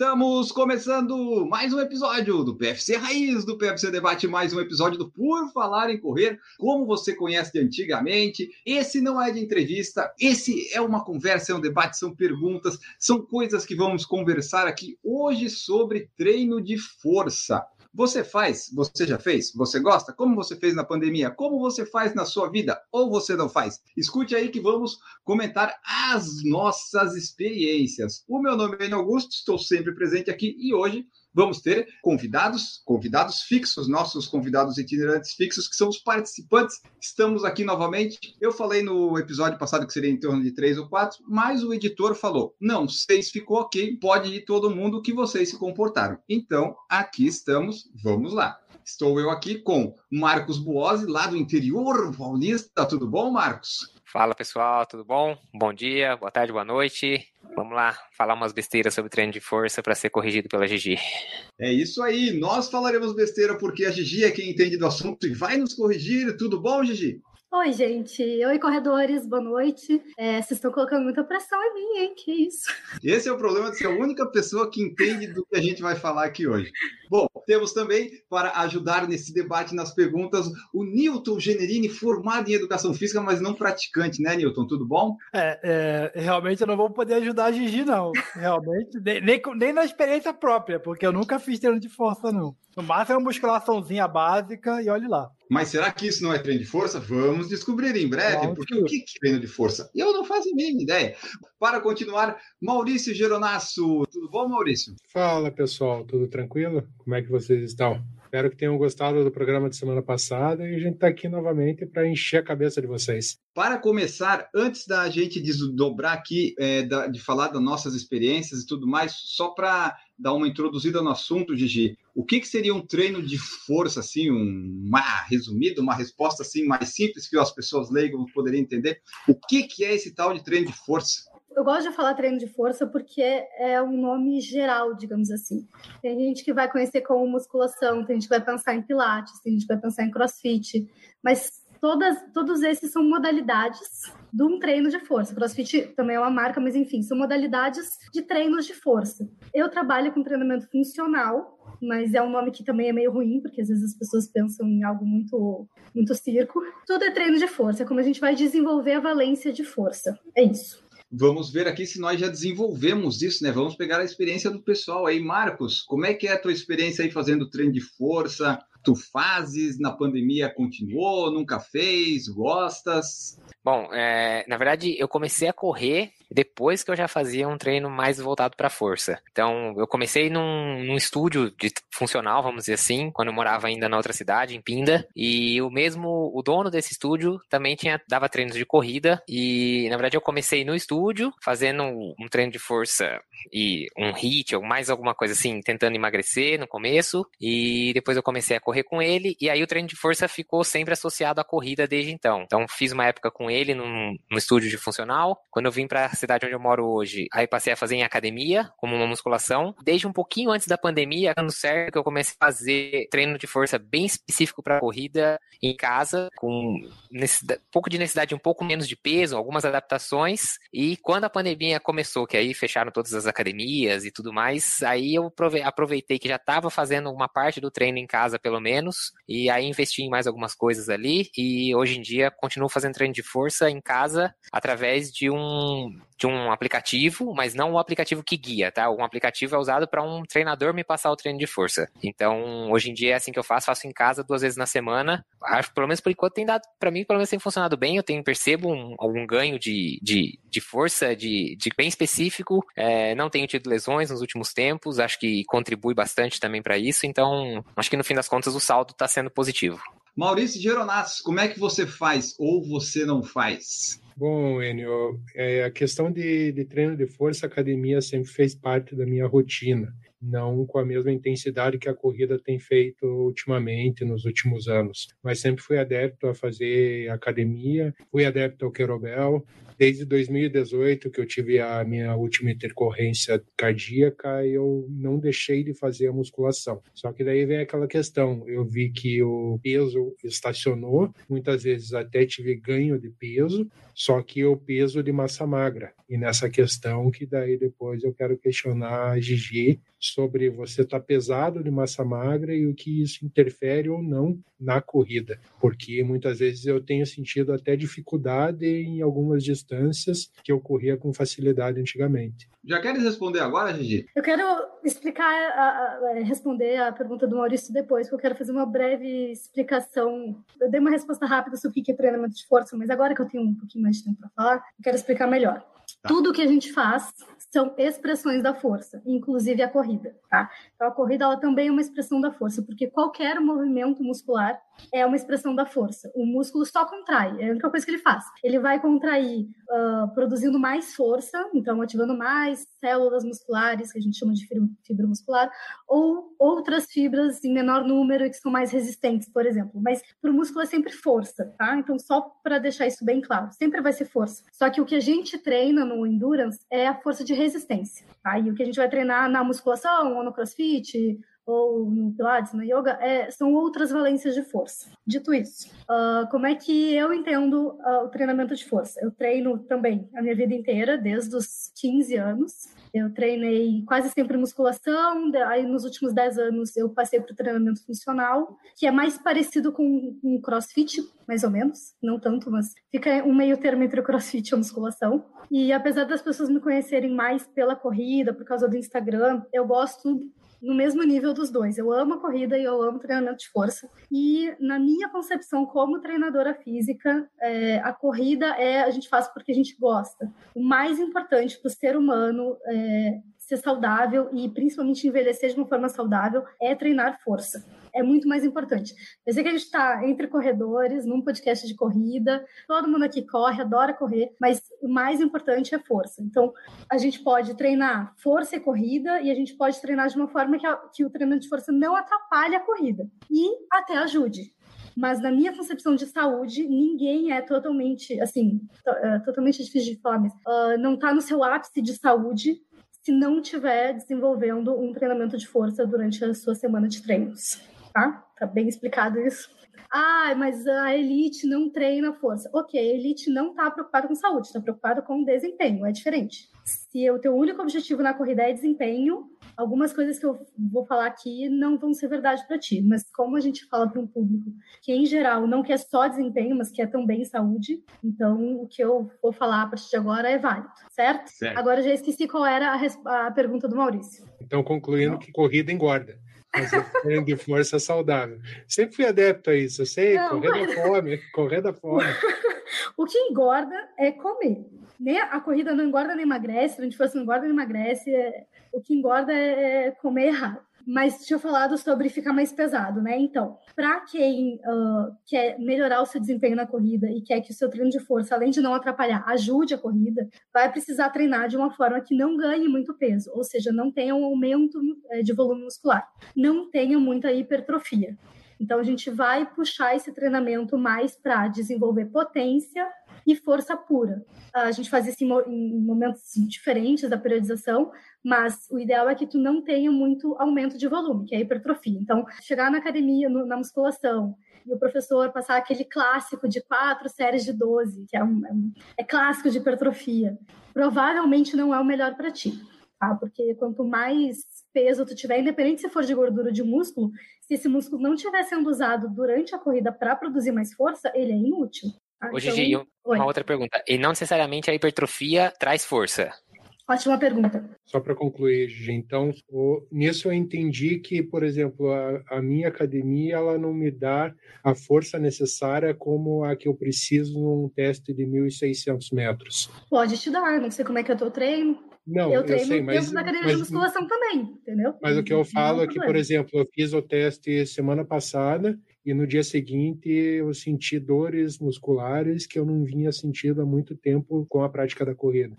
Estamos começando mais um episódio do PFC Raiz, do PFC Debate, mais um episódio do Por Falar em Correr, como você conhece de antigamente. Esse não é de entrevista, esse é uma conversa, é um debate, são perguntas, são coisas que vamos conversar aqui hoje sobre treino de força. Você faz? Você já fez? Você gosta? Como você fez na pandemia? Como você faz na sua vida? Ou você não faz? Escute aí que vamos comentar as nossas experiências. O meu nome é Augusto, estou sempre presente aqui e hoje vamos ter convidados, convidados fixos, nossos convidados itinerantes fixos, que são os participantes. Estamos aqui novamente. Eu falei no episódio passado que seria em torno de três ou quatro, mas o editor falou: não, seis ficou ok, pode ir todo mundo que vocês se comportaram. Então, aqui estamos, vamos lá. Estou eu aqui com Marcos Buozzi, lá do interior paulista. Tudo bom, Marcos? Fala pessoal, tudo bom? Bom dia, boa tarde, boa noite. Vamos lá falar umas besteiras sobre treino de força para ser corrigido pela Gigi. É isso aí, nós falaremos besteira porque a Gigi é quem entende do assunto e vai nos corrigir. Tudo bom, Gigi? Oi, gente. Oi, corredores. Boa noite. É, vocês estão colocando muita pressão em mim, hein? Que isso? Esse é o problema de ser a única pessoa que entende do que a gente vai falar aqui hoje. Bom, temos também, para ajudar nesse debate, nas perguntas, o Newton Generini, formado em Educação Física, mas não praticante, né, Newton? Tudo bom? É, é realmente eu não vou poder ajudar a Gigi, não. Realmente, nem, nem, nem na experiência própria, porque eu nunca fiz treino de força, não. No máximo é uma musculaçãozinha básica e olhe lá. Mas será que isso não é treino de força? Vamos descobrir em breve, porque o que é treino de força? Eu não faço a mínima ideia. Para continuar, Maurício Geronasso. Tudo bom, Maurício? Fala pessoal, tudo tranquilo? Como é que vocês estão? Espero que tenham gostado do programa de semana passada e a gente está aqui novamente para encher a cabeça de vocês. Para começar, antes da gente desdobrar aqui, é, da- de falar das nossas experiências e tudo mais, só para dar uma introduzida no assunto, Gigi, o que, que seria um treino de força, assim, um, uma resumida, uma resposta assim mais simples que as pessoas leigas poderiam entender? O que, que é esse tal de treino de força? Eu gosto de falar treino de força porque é um nome geral, digamos assim. Tem gente que vai conhecer como musculação, tem gente que vai pensar em pilates, tem gente que vai pensar em crossfit, mas todas, todos esses são modalidades de um treino de força. Crossfit também é uma marca, mas enfim, são modalidades de treinos de força. Eu trabalho com treinamento funcional, mas é um nome que também é meio ruim, porque às vezes as pessoas pensam em algo muito, muito circo. Tudo é treino de força, é como a gente vai desenvolver a valência de força. É isso. Vamos ver aqui se nós já desenvolvemos isso, né? Vamos pegar a experiência do pessoal aí. Marcos, como é que é a tua experiência aí fazendo treino de força? Tu fazes, na pandemia continuou, nunca fez, gostas? Bom, é, na verdade, eu comecei a correr depois que eu já fazia um treino mais voltado para força. Então, eu comecei num, num estúdio de funcional, vamos dizer assim, quando eu morava ainda na outra cidade, em Pinda, e o mesmo, o dono desse estúdio também tinha dava treinos de corrida e, na verdade, eu comecei no estúdio fazendo um treino de força e um hit ou mais alguma coisa assim, tentando emagrecer no começo, e depois eu comecei a correr com ele, e aí o treino de força ficou sempre associado à corrida desde então. Então, fiz uma época com ele num, num estúdio de funcional. Quando eu vim para a cidade onde eu moro hoje, aí passei a fazer em academia, como uma musculação. Desde um pouquinho antes da pandemia, dando certo, que eu comecei a fazer treino de força bem específico para corrida em casa, com pouco de necessidade, um pouco menos de peso, algumas adaptações. E quando a pandemia começou, que aí fecharam todas as academias e tudo mais, aí eu prove- aproveitei que já estava fazendo uma parte do treino em casa, pelo menos, e aí investi em mais algumas coisas ali. E hoje em dia continuo fazendo treino de força em casa através de um de um aplicativo, mas não um aplicativo que guia, tá? Um aplicativo é usado para um treinador me passar o treino de força. Então, hoje em dia é assim que eu faço, faço em casa duas vezes na semana. Acho, pelo menos por enquanto tem dado, para mim, pelo menos tem funcionado bem. Eu tenho percebo um, algum ganho de, de, de força, de, de bem específico. É, não tenho tido lesões nos últimos tempos, acho que contribui bastante também para isso. Então, acho que no fim das contas o saldo está sendo positivo. Maurício Geronasso, como é que você faz ou você não faz? Bom, Enio, é, a questão de, de treino de força, academia sempre fez parte da minha rotina. não com a mesma intensidade que a corrida tem feito ultimamente, nos últimos anos. Mas sempre fui adepto a fazer academia, fui adepto ao querobel, desde 2018 que eu tive a minha última intercorrência cardíaca, eu não deixei de fazer a musculação. Só que daí vem aquela questão, eu vi que o peso estacionou, muitas vezes até tive ganho de peso, só que o peso de massa magra. E nessa questão que daí depois eu quero questionar a Gigi sobre você estar tá pesado de massa magra e o que isso interfere ou não na corrida, porque muitas vezes eu tenho sentido até dificuldade em algumas distâncias que eu corria com facilidade antigamente. Já queres responder agora, Gigi? Eu quero explicar, a, a, é, responder a pergunta do Maurício depois, porque eu quero fazer uma breve explicação. Eu dei uma resposta rápida sobre o que é treinamento de força, mas agora que eu tenho um pouquinho mais de tempo para falar, eu quero explicar melhor. Tá. Tudo que a gente faz são expressões da força, inclusive a corrida, tá? Então a corrida ela também é uma expressão da força, porque qualquer movimento muscular é uma expressão da força. O músculo só contrai, é a única coisa que ele faz. Ele vai contrair uh, produzindo mais força, então ativando mais células musculares, que a gente chama de fibra muscular, ou outras fibras em menor número e que são mais resistentes, por exemplo. Mas para o músculo é sempre força, tá? Então só para deixar isso bem claro, sempre vai ser força. Só que o que a gente treina no endurance é a força de resistência. Tá? O que a gente vai treinar na musculação ou no crossfit ou no Pilates, no Yoga, é, são outras valências de força. Dito isso, uh, como é que eu entendo uh, o treinamento de força? Eu treino também a minha vida inteira, desde os 15 anos. Eu treinei quase sempre musculação, aí nos últimos 10 anos eu passei para o treinamento funcional, que é mais parecido com um crossfit, mais ou menos, não tanto, mas fica um meio termo entre o crossfit e a musculação. E apesar das pessoas me conhecerem mais pela corrida, por causa do Instagram, eu gosto no mesmo nível dos dois. Eu amo a corrida e eu amo treinamento de força. E na minha concepção como treinadora física, é, a corrida é a gente faz porque a gente gosta. O mais importante para o ser humano é, ser saudável e principalmente envelhecer de uma forma saudável é treinar força. É muito mais importante. Eu sei que a gente está entre corredores, num podcast de corrida, todo mundo aqui corre, adora correr, mas o mais importante é força. Então, a gente pode treinar força e corrida, e a gente pode treinar de uma forma que, a, que o treinamento de força não atrapalhe a corrida e até ajude mas na minha concepção de saúde, ninguém é totalmente, assim, é totalmente difícil de falar, mas uh, não está no seu ápice de saúde se não estiver desenvolvendo um treinamento de força durante a sua semana de treinos, tá? Tá bem explicado isso. Ah, mas a elite não treina força. Ok, a elite não está preocupada com saúde, está preocupada com desempenho, é diferente. Se o teu único objetivo na corrida é desempenho, algumas coisas que eu vou falar aqui não vão ser verdade para ti, mas como a gente fala para um público que em geral não quer só desempenho, mas quer também saúde, então o que eu vou falar a partir de agora é válido, certo? certo. Agora já esqueci qual era a, a pergunta do Maurício. Então concluindo não. que corrida engorda. De força saudável. Sempre fui adepto a isso, eu sei, não, correr mas... da fome, correr da fome. o que engorda é comer. Nem a corrida não engorda nem emagrece, a gente fosse não engorda nem emagrece. É... O que engorda é comer errado mas tinha falado sobre ficar mais pesado, né? Então, para quem uh, quer melhorar o seu desempenho na corrida e quer que o seu treino de força, além de não atrapalhar, ajude a corrida, vai precisar treinar de uma forma que não ganhe muito peso, ou seja, não tenha um aumento eh, de volume muscular, não tenha muita hipertrofia. Então, a gente vai puxar esse treinamento mais para desenvolver potência e força pura. A gente faz isso em momentos diferentes da periodização, mas o ideal é que tu não tenha muito aumento de volume, que é a hipertrofia. Então, chegar na academia, no, na musculação, e o professor passar aquele clássico de quatro séries de 12, que é, um, é, um, é clássico de hipertrofia, provavelmente não é o melhor para ti, tá? Porque quanto mais peso tu tiver, independente se for de gordura ou de músculo, se esse músculo não estiver sendo usado durante a corrida para produzir mais força, ele é inútil. Ah, Ô, então... Gigi, uma outra pergunta. E não necessariamente a hipertrofia traz força. Ótima pergunta. Só para concluir, Gigi, então, o, nisso eu entendi que, por exemplo, a, a, minha academia ela não me dá a força necessária como a que eu preciso num teste de 1.600 metros. Pode te dar, não sei como é que é o teu treino. Não, eu treino eu sei, mas, dentro da academia mas, de musculação também, entendeu? Mas o que eu falo é que, por exemplo, eu fiz o teste semana passada e no dia seguinte eu senti dores musculares que eu não vinha sentindo há muito tempo com a prática da corrida.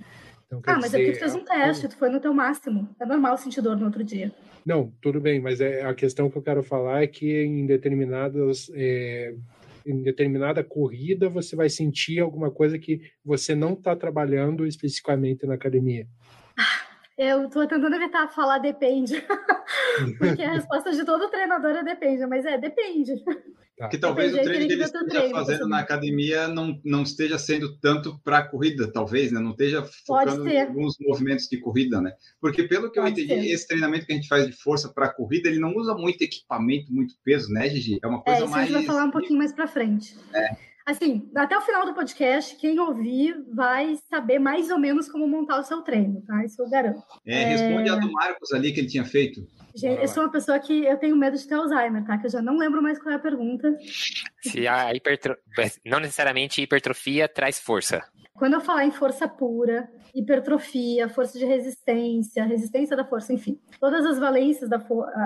Então, Ah, mas é porque dizer, tu fez um a- teste, tu foi no teu máximo. É normal sentir dor no outro dia. Não, tudo bem, mas é, a questão que eu quero falar é que em determinadas. é, em determinada corrida você vai sentir alguma coisa que você não está trabalhando especificamente na academia. Eu tô tentando evitar falar depende. porque a resposta de todo treinador é depende, mas é depende. Que talvez o Depende, treino aí que ele esteja treino, fazendo na academia não, não esteja sendo tanto para a corrida, talvez, né? Não esteja Pode focando ser. em alguns movimentos de corrida, né? Porque pelo que eu Pode entendi, ser. esse treinamento que a gente faz de força para a corrida, ele não usa muito equipamento, muito peso, né, Gigi? É uma É, coisa isso a mais. gente vai falar um pouquinho mais pra frente. Assim, até o final do podcast, quem ouvir vai saber mais ou menos como montar o seu treino, tá? Isso eu garanto. É, responde a do Marcos ali que ele tinha feito. Gente, eu sou uma pessoa que eu tenho medo de ter Alzheimer, tá? Que eu já não lembro mais qual é a pergunta. Se a hipertro... não necessariamente hipertrofia traz força. Quando eu falar em força pura, hipertrofia, força de resistência, resistência da força, enfim, todas as valências da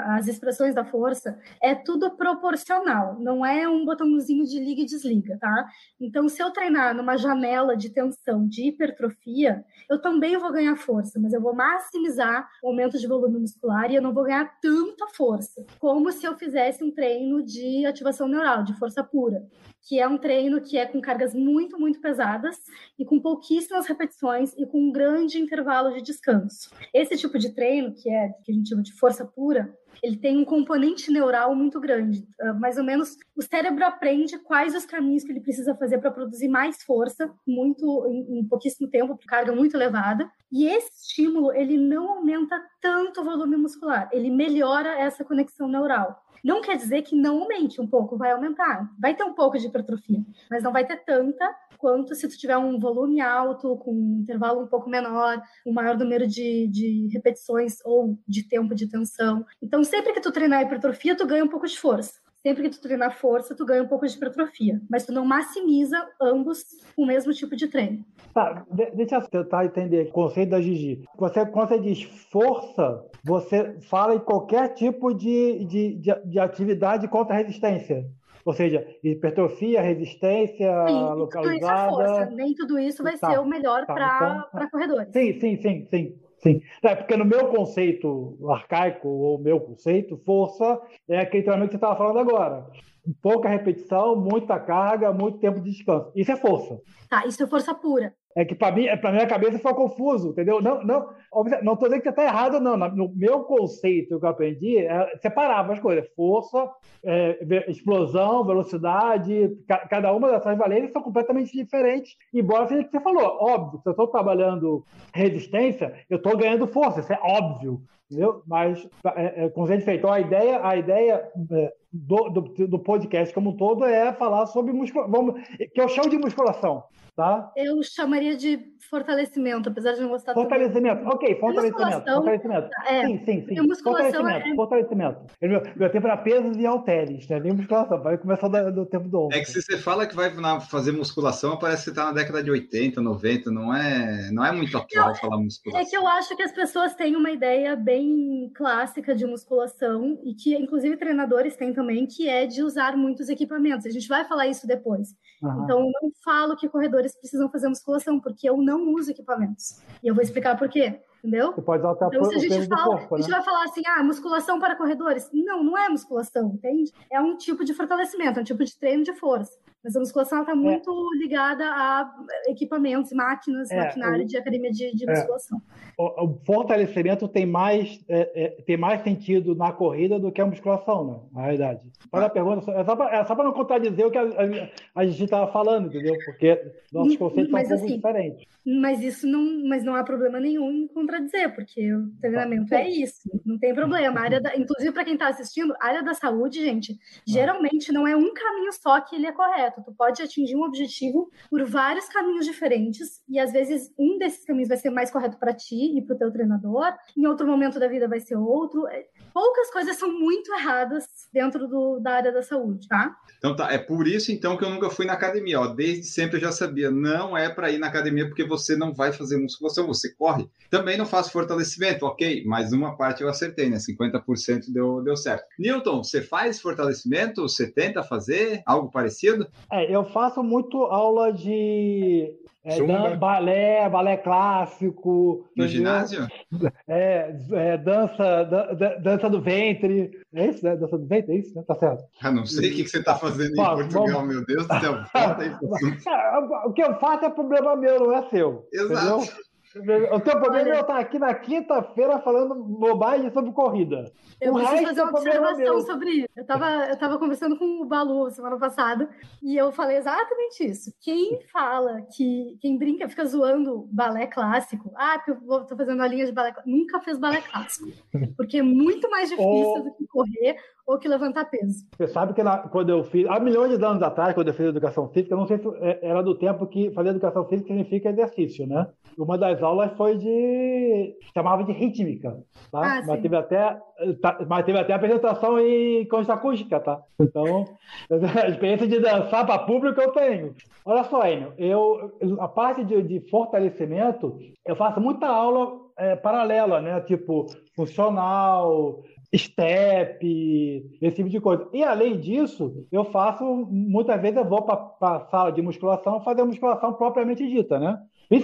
as expressões da força, é tudo proporcional, não é um botãozinho de liga e desliga, tá? Então, se eu treinar numa janela de tensão de hipertrofia, eu também vou ganhar força, mas eu vou maximizar o aumento de volume muscular e eu não vou ganhar tanta força, como se eu fizesse um treino de ativação neural, de força pura que é um treino que é com cargas muito, muito pesadas e com pouquíssimas repetições e com um grande intervalo de descanso. Esse tipo de treino, que é que a gente chama de força pura, ele tem um componente neural muito grande. Uh, mais ou menos, o cérebro aprende quais os caminhos que ele precisa fazer para produzir mais força, muito em, em pouquíssimo tempo, por carga muito elevada. E esse estímulo, ele não aumenta tanto o volume muscular, ele melhora essa conexão neural. Não quer dizer que não aumente um pouco, vai aumentar. Vai ter um pouco de hipertrofia, mas não vai ter tanta quanto se tu tiver um volume alto, com um intervalo um pouco menor, um maior número de, de repetições ou de tempo de tensão. Então, sempre que tu treinar hipertrofia, tu ganha um pouco de força. Sempre que tu treinar força, tu ganha um pouco de hipertrofia. Mas tu não maximiza ambos com o mesmo tipo de treino. Tá, de- deixa eu tentar entender o conceito da Gigi. Você, quando você diz força, você fala em qualquer tipo de, de, de, de atividade contra a resistência. Ou seja, hipertrofia, resistência Sim, e tudo isso é força. localizada. Nem tudo isso vai Tá, ser o melhor tá, para então- corredores. Sim, sim, sim, sim. Sim. É, porque no meu conceito arcaico, ou meu conceito, força é aquele treinamento que você estava falando agora. Pouca repetição, muita carga, muito tempo de descanso. Isso é força. Tá, isso é força pura. É que para mim, para minha cabeça foi confuso, entendeu? Não, não, não estou dizendo que está errado, não. No meu conceito que eu aprendi, é, separava as coisas: força, é, explosão, velocidade. ca- cada uma dessas valências são completamente diferentes. Embora seja o que você falou, óbvio. Se eu estou trabalhando resistência, eu estou ganhando força. Isso é óbvio, entendeu? Mas, é, é, gente fez, então a ideia, a ideia é, do, do, do podcast como um todo é falar sobre musculação, que eu chamo de musculação. Tá? Eu chamaria de fortalecimento, apesar de não gostar tanto. Fortalecimento, ok, fortalecimento, musculação, fortalecimento. é, sim, sim, sim. Fortalecimento, é- fortalecimento. Meu, meu tempo era pesos e halteres, né? Nem musculação, vai começar do, do tempo do ombro. É que se você fala que vai na- fazer musculação, parece que você tá na década de 80, 90, não é, não é muito atual falar musculação. É que eu acho que as pessoas têm uma ideia bem clássica de musculação e que, inclusive, treinadores têm também, que é de usar muitos equipamentos. A gente vai falar isso depois. Aham. Então, eu não falo que corredores precisam fazer musculação, porque eu não uso equipamentos. E eu vou explicar por quê, entendeu? Você pode usar Então, se a gente, fala, corpo, a gente né? vai falar assim, ah, musculação para corredores. Não, não é musculação, entende? É um tipo de fortalecimento, é um tipo de treino de força. Mas a musculação está muito ligada a equipamentos, máquinas, É, maquinário o- de academia de, de é. musculação. O, o fortalecimento tem mais, é, é, tem mais sentido na corrida do que a musculação, né? Na realidade. Faz a pergunta, é só é para não contradizer o que a, a, a gente estava falando, entendeu? Porque nossos Hum, conceitos mas são um assim, diferentes. Mas isso não, mas não há problema nenhum em contradizer, porque o treinamento é isso, não tem problema. A área da, inclusive para quem está assistindo, a área da saúde, gente, geralmente não é um caminho só que ele é correto. Tu pode atingir um objetivo por vários caminhos diferentes e às vezes um desses caminhos vai ser mais correto para ti e para o teu treinador. Em outro momento da vida vai ser outro. É, Poucas coisas são muito erradas dentro do, da área da saúde, tá? Então tá, é por isso então que eu nunca fui na academia, ó. Desde sempre eu já sabia, não é para ir na academia porque você não vai fazer musculação, você corre. Também não faço fortalecimento, ok, mas uma parte eu acertei, né? 50% deu, deu certo. Newton, você faz fortalecimento? Você tenta fazer algo parecido? É, eu faço muito aula de é, dan balé, balé clássico. No ginásio? É, é dança, dan, dança do ventre. É isso, né? Dança do ventre, é isso, né? Tá certo. Ah, não sei o que, que você está fazendo em Portugal, meu Deus do céu. o que eu faço é problema meu, não é seu. Exato. Entendeu? O teu problema é eu estar aqui na quinta-feira falando bobagem sobre corrida. Eu o preciso fazer uma observação sobre isso. Eu estava eu tava conversando com o Balu semana passada e eu falei exatamente isso. Quem fala que. Quem brinca, fica zoando balé clássico. Ah, porque eu estou fazendo a linha de balé clássico. Nunca fez balé clássico. Porque é muito mais difícil do que correr ou que levantar peso. Você sabe que na, quando eu fiz, há milhões de anos atrás, quando eu fiz educação física, não sei se é, era do tempo que fazer educação física significa exercício, né? Uma das aulas foi de. chamava de rítmica, tá? Ah, mas, teve até, tá, mas teve até apresentação em concha acústica, tá? Então, a experiência de dançar para público eu tenho. Olha só, Enio, eu, a parte de, de fortalecimento, eu faço muita aula é, paralela, né? Tipo, funcional, step, esse tipo de coisa. E além disso, eu faço, muitas vezes eu vou para a sala de musculação fazer a musculação propriamente dita, né?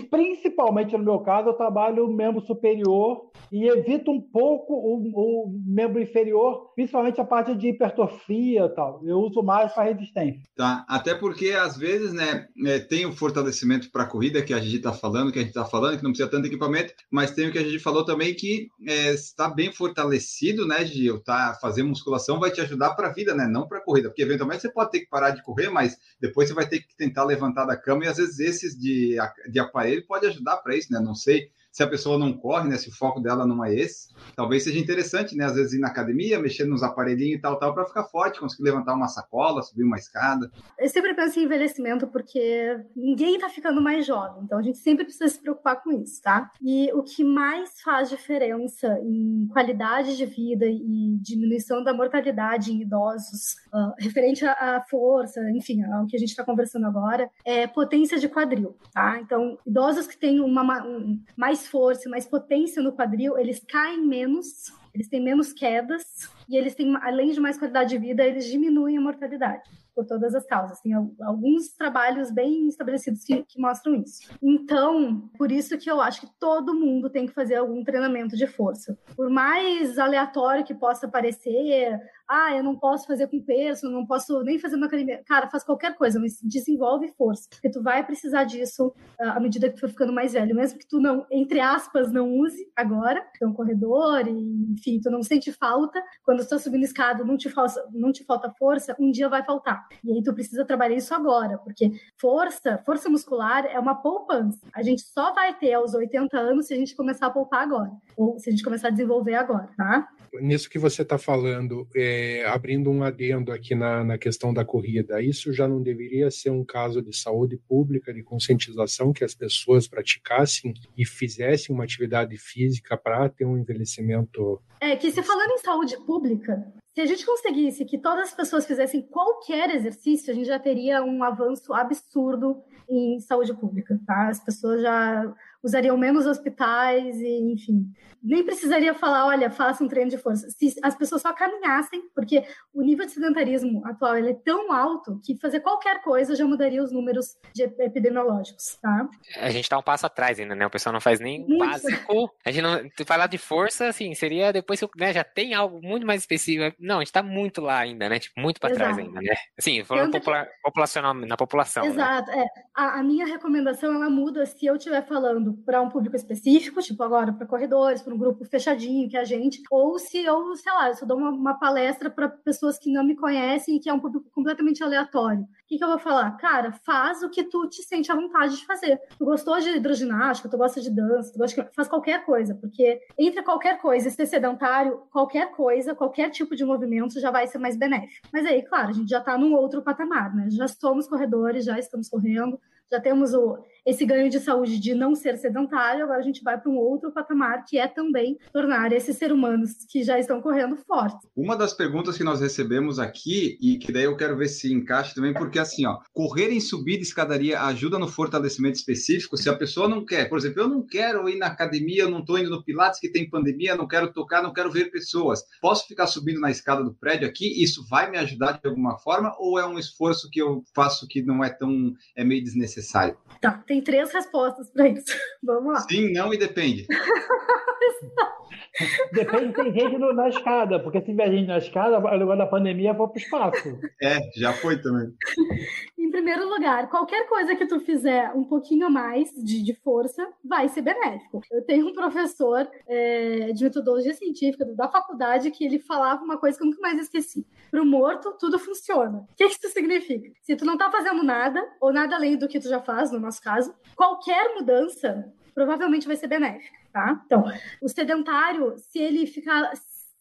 Principalmente no meu caso, eu trabalho o membro superior e evito um pouco o, o membro inferior, principalmente a parte de hipertrofia e tal. Eu uso mais para resistência. Tá, até porque às vezes, né, é, tem o fortalecimento para a corrida que a gente está falando, que a gente está falando, que não precisa tanto equipamento, mas tem o que a gente falou também que é, está bem fortalecido, né, de eu tá fazer musculação vai te ajudar para a vida, né, não para a corrida, porque eventualmente você pode ter que parar de correr, mas depois você vai ter que tentar levantar da cama e às vezes esses de, de aparelho pode ajudar para isso, né? Não sei se a pessoa não corre, né? Se o foco dela não é esse, talvez seja interessante, né? Às vezes ir na academia, mexer nos aparelhinhos e tal, tal, para ficar forte, conseguir levantar uma sacola, subir uma escada. Eu sempre penso em envelhecimento porque ninguém tá ficando mais jovem, então a gente sempre precisa se preocupar com isso, tá? E o que mais faz diferença em qualidade de vida e diminuição da mortalidade em idosos, uh, referente à força, enfim, ao que a gente está conversando agora, é potência de quadril, tá? Então, idosos que têm uma, um, mais mais força, mais potência no quadril, eles caem menos, eles têm menos quedas e eles têm, além de mais qualidade de vida, eles diminuem a mortalidade por todas as causas. Tem alguns trabalhos bem estabelecidos que, que, mostram isso. Então, por isso que eu acho que todo mundo tem que fazer algum treinamento de força. Por mais aleatório que possa parecer, ah, eu não posso fazer com peso, não posso nem fazer uma academia. Cara, faz qualquer coisa, mas desenvolve força, porque tu vai precisar disso ah, à medida que tu for ficando mais velho, mesmo que tu não, entre aspas, não use agora, um corredor, e, enfim, tu não sente falta, quando tu tá subindo escada, não te, falta, não te falta força, um dia vai faltar. E aí tu precisa trabalhar isso agora, porque força, força muscular é uma poupança. A gente só vai ter aos 80 anos se a gente começar a poupar agora, ou se a gente começar a desenvolver agora, tá? Nisso que você está falando, é, abrindo um adendo aqui na, na questão da corrida, isso já não deveria ser um caso de saúde pública, de conscientização, que as pessoas praticassem e fizessem uma atividade física para ter um envelhecimento. É que se falando em saúde pública, se a gente conseguisse que todas as pessoas fizessem qualquer exercício, a gente já teria um avanço absurdo em saúde pública, tá? As pessoas já usariam menos hospitais e, enfim, nem precisaria falar, olha, faça um treino de força. Se as pessoas só caminhassem, porque o nível de sedentarismo atual ele é tão alto que fazer qualquer coisa já mudaria os números epidemiológicos, tá? A gente tá um passo atrás ainda, né? O pessoal não faz nem muito. básico. A gente não falar de força, assim, seria depois que né, já tem algo muito mais específico. Não, a gente tá muito lá ainda, né? Tipo, muito para trás ainda, né? Assim, falando popula que... populacional na população. Né? Exato, né? é. A, a minha recomendação ela muda se eu estiver falando para um público específico, tipo agora para corredores, para um grupo fechadinho que é a gente, ou se eu, sei lá, se eu dou uma, uma palestra para pessoas que não me conhecem e que é um público completamente aleatório. O que, que eu vou falar? Cara, faz o que tu te sente à vontade de fazer. Tu gostou de hidroginástica, tu gosta de dança, tu gosta de... faz qualquer coisa, porque entre qualquer coisa ser sedentário, qualquer coisa, qualquer tipo de movimento já vai ser mais benéfico. Mas aí, claro, a gente já está num outro patamar, né? Já somos corredores, já estamos correndo, já temos o, esse ganho de saúde de não ser sedentário, agora a gente vai para um outro patamar que é também tornar esses seres humanos que já estão correndo fortes. Uma das perguntas que nós recebemos aqui, e que daí eu quero ver se encaixa também, porque assim, ó, correr em subida escadaria ajuda no fortalecimento específico? Se a pessoa não quer, por exemplo, eu não quero ir na academia, eu não estou indo no Pilates que tem pandemia, não quero tocar, não quero ver pessoas. Posso ficar subindo na escada do prédio aqui? Isso vai me ajudar de alguma forma? Ou é um esforço que eu faço que não é tão, é meio desnecessário? Tá, tem três respostas para isso. Vamos lá. Sim, não e depende. Depende, tem gente no, na escada, porque se tiver gente na escada, o negócio da pandemia foi para o espaço. É, já foi também. Em primeiro lugar, qualquer coisa que tu fizer um pouquinho mais de, de força vai ser benéfico. Eu tenho um professor é, de metodologia científica da faculdade que ele falava uma coisa que eu nunca mais esqueci. Para o morto, tudo funciona. O que isso significa? Se tu não tá fazendo nada, ou nada além do que tu já faz, no nosso caso, qualquer mudança provavelmente vai ser benéfica, tá? Então, o sedentário, se ele ficar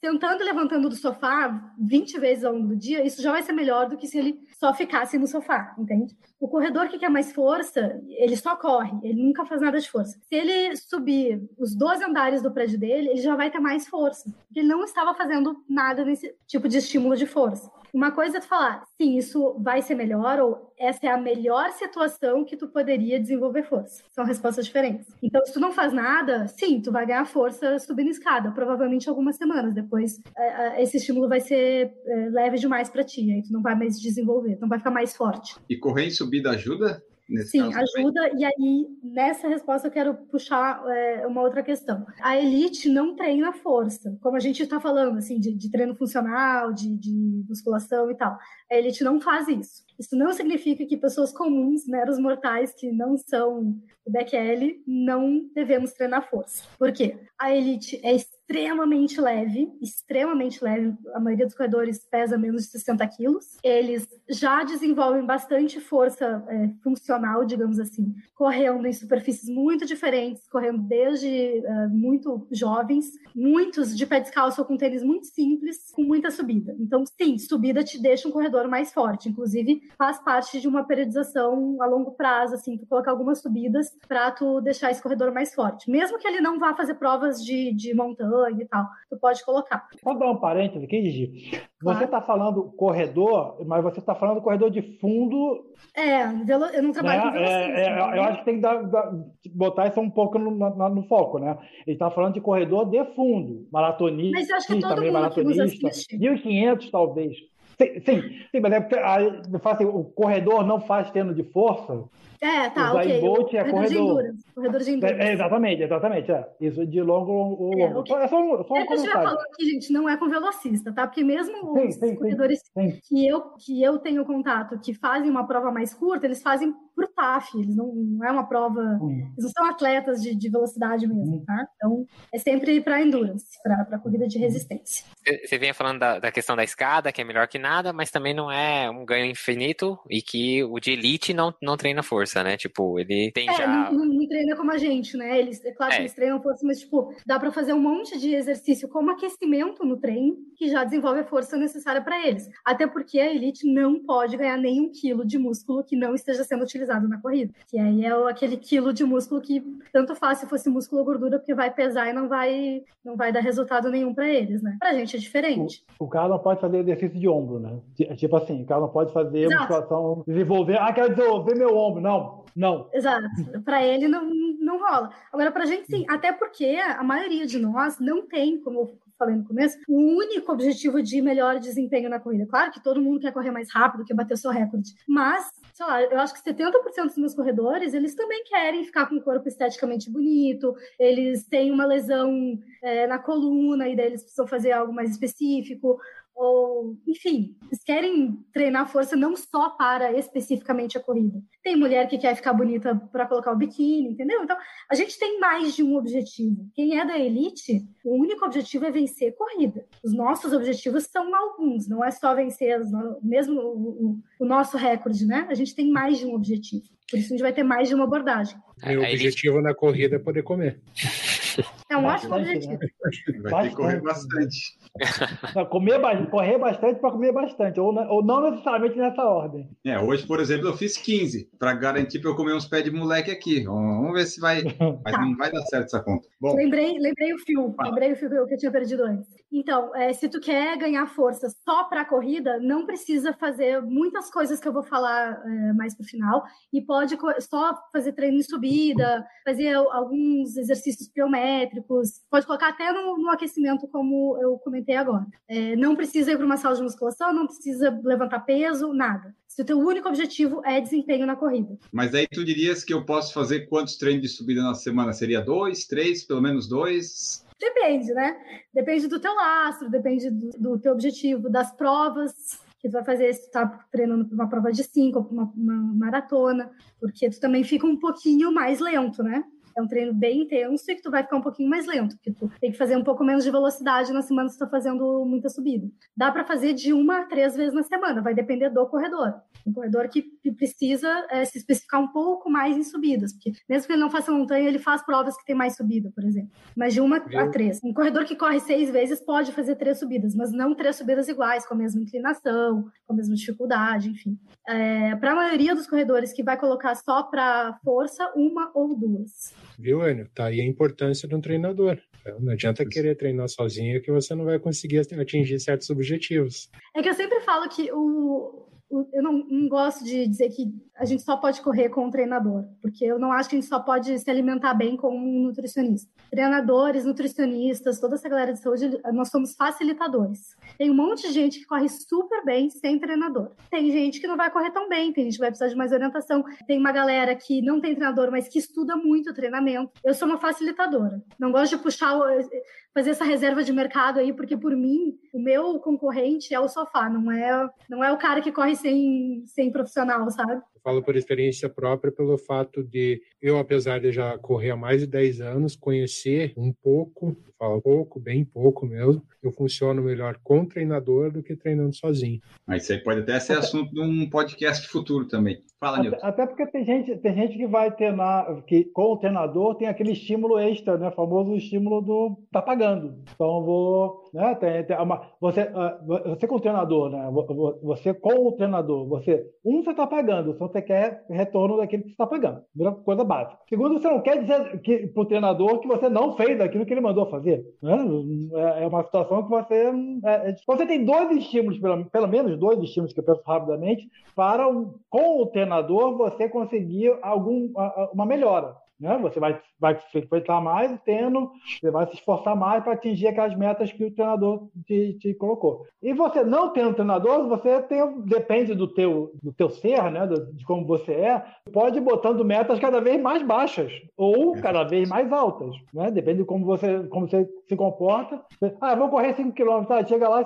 sentando e levantando do sofá 20 vezes ao longo do dia, isso já vai ser melhor do que se ele só ficasse no sofá, entende? O corredor que quer mais força, ele só corre, ele nunca faz nada de força. Se ele subir os 12 andares do prédio dele, ele já vai ter mais força, porque ele não estava fazendo nada nesse tipo de estímulo de força. Uma coisa é tu falar, sim, isso vai ser melhor, ou essa é a melhor situação que tu poderia desenvolver força. São respostas diferentes. Então, se tu não faz nada, sim, tu vai ganhar força subindo escada, provavelmente algumas semanas. Depois, é, é, esse estímulo vai ser é, leve demais para ti, aí tu não vai mais desenvolver, não vai ficar mais forte. E correr em subida ajuda? Nesse Sim, ajuda. Também. E aí, nessa resposta, eu quero puxar é, uma outra questão. A elite não treina força, como a gente está falando, assim, de, de, treino funcional, de, de musculação e tal. A elite não faz isso. Isso não significa que pessoas comuns, meros mortais, que não são o BQL, não devemos treinar força. Por quê? A elite é extremamente leve, extremamente leve. A maioria dos corredores pesa menos de 60 quilos. Eles já desenvolvem bastante força é, funcional, digamos assim, correndo em superfícies muito diferentes, correndo desde é, muito jovens, muitos de pé descalço ou com tênis muito simples, com muita subida. Então, sim, subida te deixa um corredor mais forte. Inclusive, faz parte de uma periodização a longo prazo, assim, tu colocar algumas subidas para tu deixar esse corredor mais forte. Mesmo que ele não vá fazer provas de, de montanha e tal. Tu pode colocar. Só dar um parênteses aqui, Gigi. Claro. Você está falando corredor, mas você está falando corredor de fundo. É, eu não trabalho né? com velocismo. É, é, eu acho que tem que dar, dar, botar isso um pouco no, no, no foco, né? Ele está falando de corredor de fundo, maratonista, mas eu acho que todo também mundo maratonista, 1.500 talvez. Sim, sim, mas é porque assim, o corredor não faz treino de força, é, tá, o ok. Bolt é corredor. corredor. De endurance. Corredor de endurance. É, exatamente, exatamente. É. Isso de longo ou longo. É, okay. é só um, só um é que a gente vai falando aqui, gente, não é com velocista, tá? Porque mesmo sim, os sim, corredores sim, Que, eu, que eu tenho contato que fazem uma prova mais curta, eles fazem pro TAF, eles não, não é uma prova, hum. eles não são atletas de, de velocidade mesmo, hum. tá? Então, é sempre para endurance, para corrida de resistência. Você vinha falando da, da, questão da escada, que é melhor que nada, mas também não é um ganho infinito e que o de elite não, não treina força, né? Tipo, ele tem é, já... Não, não, treina como a gente, né? Eles, é claro é. que eles treinam força, mas, tipo, dá para fazer um monte de exercício como aquecimento no treino, que já desenvolve a força necessária para eles. Até porque a elite não pode ganhar nenhum quilo de músculo que não esteja sendo utilizado na corrida. Que aí é aquele quilo de músculo que tanto faz se fosse músculo ou gordura, porque vai pesar e não vai, não vai dar resultado nenhum para eles, né? Pra gente é diferente. O, o, cara não pode fazer exercício de ombro, né? Tipo assim, o cara não pode fazer Exato. musculação, desenvolver, ah, quero desenvolver meu ombro. Não, não. Exato. Para ele não, não rola. Agora, pra gente sim, até porque a maioria de nós não tem, como falei no começo, o único objetivo de melhor desempenho na corrida. Claro que todo mundo quer correr mais rápido, quer bater o seu recorde, mas, sei lá, eu acho que 70% dos meus corredores, eles também querem ficar com o corpo esteticamente bonito, eles têm uma lesão é, na coluna e daí eles precisam fazer algo mais específico, ou enfim, eles querem treinar força não só para especificamente a corrida. Tem mulher que quer ficar bonita para colocar o biquíni, entendeu? Então, a gente tem mais de um objetivo. Quem é da elite, o único objetivo é vencer corrida. Os nossos objetivos são alguns, não é só vencer, mesmo o, o, o nosso recorde, né? A gente tem mais de um objetivo. Por isso a gente vai ter mais de uma abordagem. Meu objetivo na corrida é poder comer. É um ótimo Bastante, objetivo. Vai ter que correr Bastante. Não, comer, ba- correr bastante para comer bastante, ou, na- ou não necessariamente nessa ordem. É, hoje, por exemplo, eu fiz 15 para garantir para eu comer uns pés de moleque aqui. Vamos ver se vai. Mas Tá. não vai dar certo essa conta. Bom, Lembrei, lembrei o fio, Fala. lembrei o fio que eu, tinha perdido antes. Então, é, se tu quer ganhar força só para a corrida, não precisa fazer muitas coisas que eu vou falar é, mais pro final e pode só fazer treino em subida, fazer al- alguns exercícios pode colocar até no, no aquecimento, como eu comentei agora. É, não precisa ir para uma sala de musculação, não precisa levantar peso, nada. Se o teu único objetivo é desempenho na corrida. mas aí tu dirias que eu posso fazer quantos treinos de subida na semana? Seria dois, três, pelo menos dois? Depende, né? Depende do teu lastro, depende do, do teu objetivo, das provas que tu vai fazer, se tu tá treinando para uma prova de 5 ou para uma, uma maratona, porque tu também fica um pouquinho mais lento, né? É um treino bem intenso e que tu vai ficar um pouquinho mais lento, porque tu tem que fazer um pouco menos de velocidade na semana se tu tá fazendo muita subida. Dá para fazer de uma a três vezes na semana, vai depender do corredor. Um corredor que precisa eh, se especificar um pouco mais em subidas, porque mesmo que ele não faça montanha, ele faz provas que tem mais subida, por exemplo. Mas de uma a Viu? três. Um corredor que corre seis vezes pode fazer três subidas, mas não três subidas iguais, com a mesma inclinação, com a mesma dificuldade, enfim. para a maioria dos corredores que vai colocar só para força, uma ou duas. Viu, Enio? Tá aí a importância de um treinador. Então, Não adianta querer treinar sozinho que você não vai conseguir atingir certos objetivos. É que eu sempre falo que o, o- eu não, não gosto de dizer que a gente só pode correr com um treinador, porque eu não acho que a gente só pode se alimentar bem com um nutricionista. Treinadores, nutricionistas, toda essa galera de saúde, nós somos facilitadores. Tem um monte de gente que corre super bem sem treinador. Tem gente que não vai correr tão bem, tem gente que vai precisar de mais orientação. Tem uma galera que não tem treinador, mas que estuda muito o treinamento. Eu sou uma facilitadora. Não gosto de puxar, o- fazer essa reserva de mercado aí, porque por mim, o meu concorrente é o sofá, não é, não é o cara que corre sem, sem profissional, sabe? Eu falo por experiência própria pelo fato de eu, apesar de já correr há mais de 10 anos, conhecer um pouco, falo pouco, bem pouco mesmo, eu funciono melhor com treinador do que treinando sozinho. Mas isso aí pode até ser assunto de um podcast futuro também. Fala, Até, até porque tem gente, tem gente que vai treinar, que com o treinador tem aquele estímulo extra, né? Famoso estímulo do tá pagando. Então eu vou, né? Tem, tem uma, você, ah, você com o treinador, né? Vo- vo- Você com o treinador, você um você tá pagando, então você quer retorno daquilo que você está pagando. Primeira coisa básica. Segundo, você não quer dizer que pro treinador que você não fez aquilo que ele mandou fazer. Né? É, é uma situação que você é, é- você tem dois estímulos, pelo, pelo menos dois estímulos que eu penso rapidamente para um- com o treinador você conseguir algum, uma melhora. Né? Você vai, vai frequentar mais o treino, você vai se esforçar mais para atingir aquelas metas que o treinador te, te colocou. E você não tendo treinador, você tem, depende do teu, do teu ser, né? Do- de como você é, pode ir botando metas cada vez mais baixas ou cada vez mais altas. Né? Depende de como você, como você se comporta. Ah, vou correr 5 km, tá? chega lá e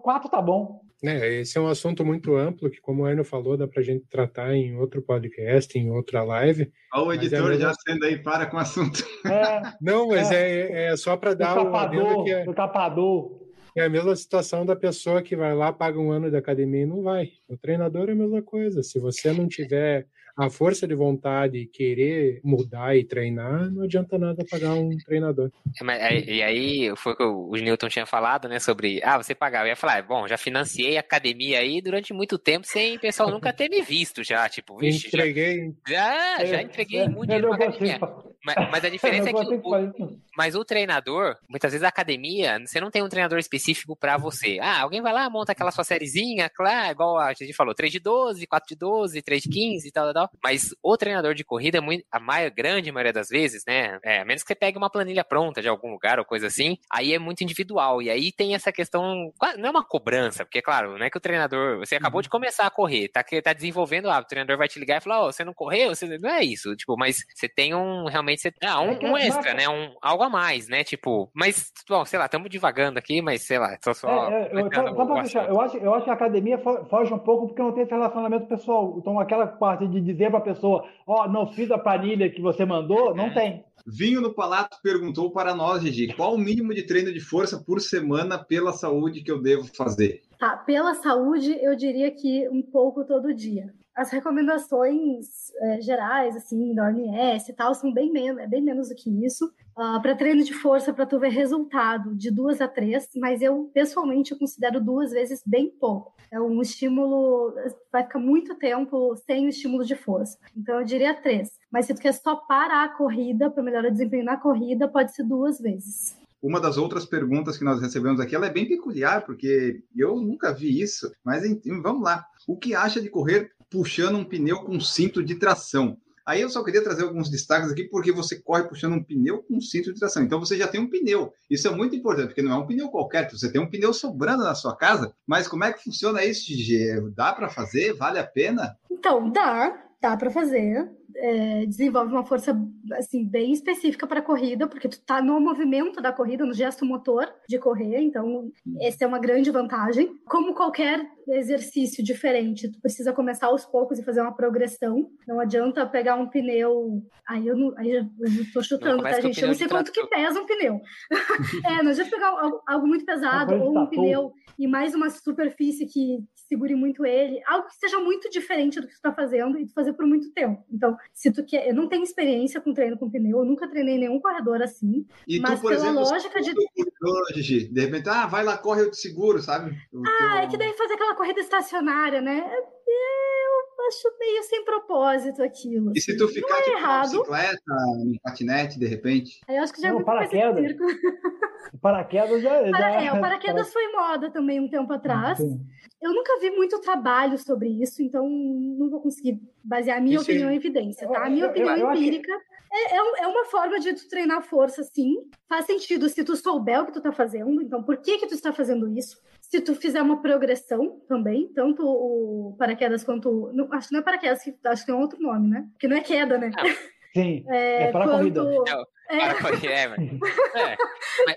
4 tá bom. É, esse é um assunto muito amplo que, como o Enio falou, dá para a gente tratar em outro podcast, em outra live. Olha o é editor mesmo- já sendo aí, para com o assunto. É, Não, mas é, é só para dar o tapador, que é, o tapador. é a mesma situação da pessoa que vai lá, paga um ano de academia e não vai. O treinador é a mesma coisa. Se você não tiver a força de vontade e querer mudar e treinar, não adianta nada pagar um treinador. É, aí- E aí, foi o que o Newton tinha falado, né, sobre, ah, você pagava. Eu ia falar, bom, já financiei a academia aí durante muito tempo sem o pessoal nunca ter me visto já, tipo, vixe, já, Entreguei. já, já entreguei muito dinheiro pra academia. Mas, mas a diferença é que o, mas o treinador, muitas vezes a academia, você não tem um treinador específico pra você. Ah, alguém vai lá, monta aquela sua sériezinha, claro, igual a gente falou, 3 de 12, 4 de 12, 3 de 15 e tal, tal, tal. Mas o treinador de corrida, muito, a maior, grande maioria das vezes, né? É, a menos que você pegue uma planilha pronta de algum lugar ou coisa assim, aí é muito individual. E aí tem essa questão, não é uma cobrança, porque, claro, não é que o treinador, você acabou de começar a correr, tá, que- tá desenvolvendo, ah, o treinador vai te ligar e falar, ó, você não correu? Você, não é isso, tipo, mas você tem um, realmente, você, ah, um, É um a extra, né? Um, algo a mais, né? Tipo, mas, bom, sei lá, estamos divagando aqui, mas sei lá, só. É, é, eu, só, só o pra eu acho, eu acho que a academia fo- foge um pouco porque não tem esse relacionamento pessoal. Então, aquela parte de dizer para a pessoa, ó, não fiz a planilha que você mandou, não É. tem. Vinho no Palato perguntou para nós, Gigi, qual o mínimo de treino de força por semana pela saúde que eu devo fazer? Tá, pela saúde, eu diria que um pouco todo dia. As recomendações é, gerais, assim, da OMS e tal, são bem menos, é bem menos do que isso. Uh, para treino de força, para tu ver resultado, de duas a três, mas eu, pessoalmente, eu considero duas vezes bem pouco. É um estímulo, vai ficar muito tempo sem o estímulo de força. Então, eu diria três. Mas se tu quer só parar a corrida, para melhorar o desempenho na corrida, pode ser duas vezes. Uma das outras perguntas que nós recebemos aqui, ela é bem peculiar, porque eu nunca vi isso, mas vamos lá. O que acha de correr puxando um pneu com cinto de tração? Aí eu só queria trazer alguns destaques aqui, porque você corre puxando um pneu com cinto de tração. Então você já tem um pneu. Isso é muito importante, porque não é um pneu qualquer, você tem um pneu sobrando na sua casa. Mas como é que funciona isso, Gigi? Dá para fazer? Vale a pena? Então, dá, dá para fazer é, desenvolve uma força assim bem específica para a corrida, porque tu está no movimento da corrida, no gesto motor de correr, então essa é uma grande vantagem. Como qualquer exercício diferente, tu precisa começar aos poucos e fazer uma progressão. Não adianta pegar um pneu. Aí eu não, aí eu tô chutando, tá, gente? Eu não sei quanto que pesa um pneu. é, não adianta pegar algo, algo muito pesado ou um pneu e mais uma superfície que segure muito ele, algo que seja muito diferente do que tu está fazendo e tu fazer por muito tempo. Então, se tu quer, eu não tenho experiência com treino com pneu, eu nunca treinei nenhum corredor assim, e mas tu, por pela exemplo, lógica de Gigi, de repente, ah, vai lá, corre, eu te seguro, sabe? O ah, é que daí fazer aquela corrida estacionária, né? Eu acho meio sem propósito aquilo. E se tu assim. ficar é tipo, errado. bicicleta, em patinete, de repente? Eu acho que já não, é muito paraquedas. Paraquedas já, já... Para, é, o paraquedas foi moda também um tempo atrás. Sim. Eu nunca vi muito trabalho sobre isso, então não vou conseguir basear a minha Isso opinião é- em evidência, tá? A minha Eu- opinião eu acho que- empírica é, é um- é uma forma de tu treinar força, sim. Faz sentido se tu souber o que tu tá fazendo. Então, por que que tu está fazendo isso? Se tu fizer uma progressão também, tanto o paraquedas quanto... Não, acho que não é paraquedas, que- acho que tem outro nome, né? Porque não é queda, né? Sim, É, é para a corrida. quanto- É, é, é.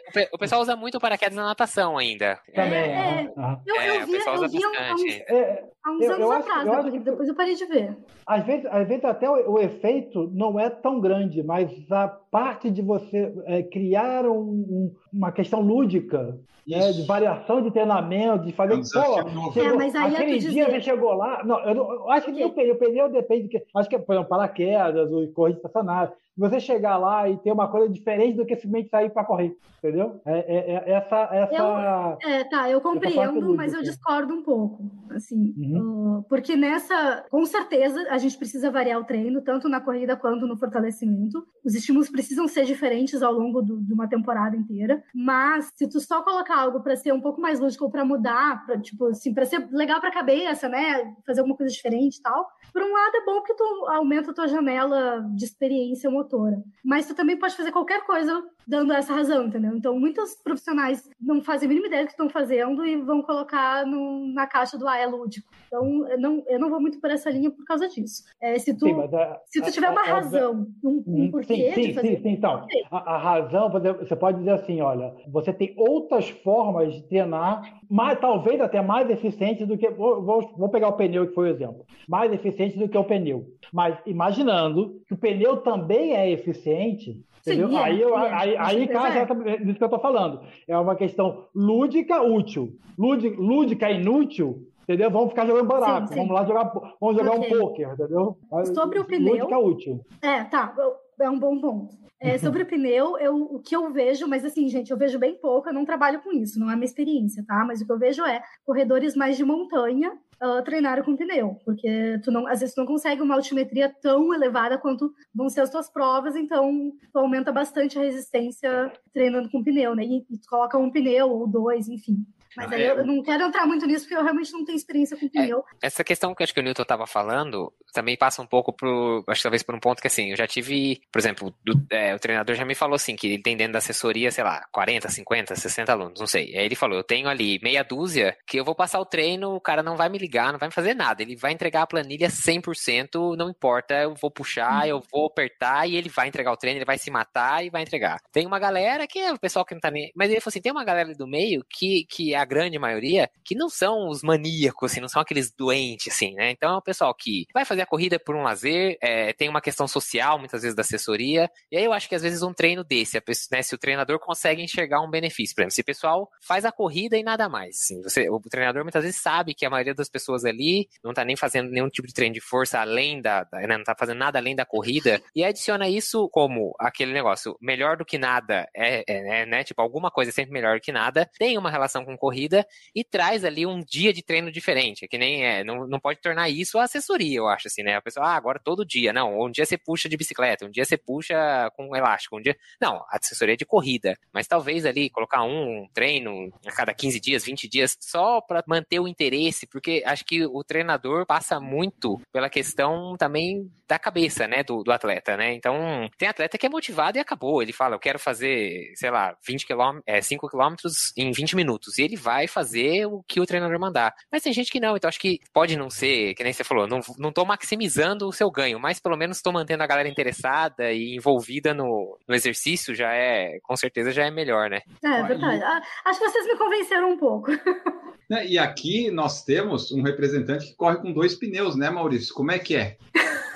O pe- o pessoal usa muito paraquedas na natação ainda. Também. é. eu, É, eu o vi, pessoal eu usa vi há um- uns, bastante. É, há uns Eu- anos eu acho- atrás, eu acho que- depois eu parei de ver. Às vezes, às vezes até o, o efeito não é tão grande, mas a parte de você é, criar um- um- uma questão lúdica, né, de variação de treinamento, de fazer. É um pô, chegou- É, mas aí é aquele tu dia dizer- você chegou lá. Não, eu, não- eu acho que O pneu, o pneu depende. De que, acho que, por exemplo, paraquedas, o corrida estacionária. Você chegar lá e ter uma coisa diferente do que simplesmente sair para correr, entendeu? É, é- é essa. essa... É, tá, eu compreendo, mas eu discordo um pouco, assim, Uhum. uh, porque nessa, com certeza, a gente precisa variar o treino, tanto na corrida quanto no fortalecimento. Os estímulos precisam ser diferentes ao longo do- de uma temporada inteira, mas se tu só colocar algo para ser um pouco mais lúdico ou para mudar, para tipo assim, para ser legal para a cabeça, né, fazer alguma coisa diferente e tal, por um lado é bom porque tu aumenta a tua janela de experiência motora, mas tu também pode fazer qualquer coisa dando essa razão, entendeu? Então, muitos profissionais não fazem a mínima ideia do que estão fazendo e vão colocar no- na caixa do ah, é lúdico. Então, eu não, eu não vou muito por essa linha por causa disso. É, se tu, Sim, mas a- se tu a- tiver uma a- a- razão, um, um Sim, porquê sim, de fazer sim, sim. Então, a, a razão, você pode dizer assim, olha, você tem outras formas de treinar, mais, talvez até mais eficientes do que. Vou, vou, pegar o pneu que foi o exemplo. Mais eficiente do que o pneu. Mas imaginando que o pneu também é eficiente. Sim, é, aí eu, é, aí, aí casa é. exatamente isso que eu estou falando. É uma questão lúdica útil. Lúdica, lúdica inútil, entendeu? Vamos ficar jogando barato. Sim, sim. Vamos lá jogar, vamos jogar Ok. um poker, entendeu? Sobre o pneu- Lúdica útil. É, tá. É um bom ponto. É, sobre o pneu, eu, o que eu vejo, mas assim, gente, eu vejo bem pouco, eu não trabalho com isso, não é minha experiência, tá? Mas o que eu vejo é corredores mais de montanha uh, treinaram com pneu, porque tu não, às vezes tu não consegue uma altimetria tão elevada quanto vão ser as tuas provas, então tu aumenta bastante a resistência treinando com pneu, né? E, e tu coloca um pneu ou dois, enfim. Mas Ah, aí é, eu, eu não quero entrar muito nisso, porque eu realmente não tenho experiência com pneu. Essa questão que acho que o Newton estava falando também passa um pouco pro. Acho que talvez por um ponto que assim, eu já tive, por exemplo, do- é, o treinador já me falou assim, que ele tem dentro da assessoria, sei lá, 40, 50, 60 alunos, não sei. Aí ele falou: eu tenho ali meia dúzia que eu vou passar o treino, o cara não vai me ligar, não vai me fazer nada. Ele vai entregar a planilha 100%, não importa, eu vou puxar, eu vou apertar e ele vai entregar o treino, ele vai se matar e vai entregar. Tem uma galera que é o pessoal que não tá nem. Mas ele falou assim: tem uma galera do meio que, que é a grande maioria, que não são os maníacos, assim, não são aqueles doentes, assim, né? Então é o pessoal que vai fazer a corrida por um lazer, é, tem uma questão social, muitas vezes, da assessoria, e aí eu acho que às vezes um treino desse, pessoa, né, se o treinador consegue enxergar um benefício, por exemplo, se o pessoal faz a corrida e nada mais, assim, você, o treinador muitas vezes sabe que a maioria das pessoas ali não tá nem fazendo nenhum tipo de treino de força além da, né, não tá fazendo nada além da corrida, e adiciona isso como aquele negócio, melhor do que nada, é, é, é né, tipo, alguma coisa é sempre melhor do que nada, tem uma relação com corrida e traz ali um dia de treino diferente, que nem é, não, não pode tornar isso a assessoria, eu acho, assim, né, a pessoa, ah, agora todo dia, não, um dia você puxa de bicicleta, um dia você puxa com um elástico, um dia, não, a assessoria é de corrida, mas talvez ali colocar um treino a cada 15 dias, 20 dias, só para manter o interesse, porque acho que o treinador passa muito pela questão também da cabeça, né, do, do atleta, né? Então, tem atleta que é motivado e acabou. Ele fala, eu quero fazer, sei lá, 20 km, é, 5 quilômetros em 20 minutos. E ele vai fazer o que o treinador mandar. Mas tem gente que não, então acho que pode não ser, que nem você falou, não, não tô maximizando o seu ganho, mas pelo menos estou mantendo a galera interessada e envolvida no, no exercício, já é, com certeza já é melhor, né? É, verdade. Ah, acho que vocês me convenceram um pouco. Né, e aqui nós temos um representante que corre com dois pneus, né, Maurício? Como é que é?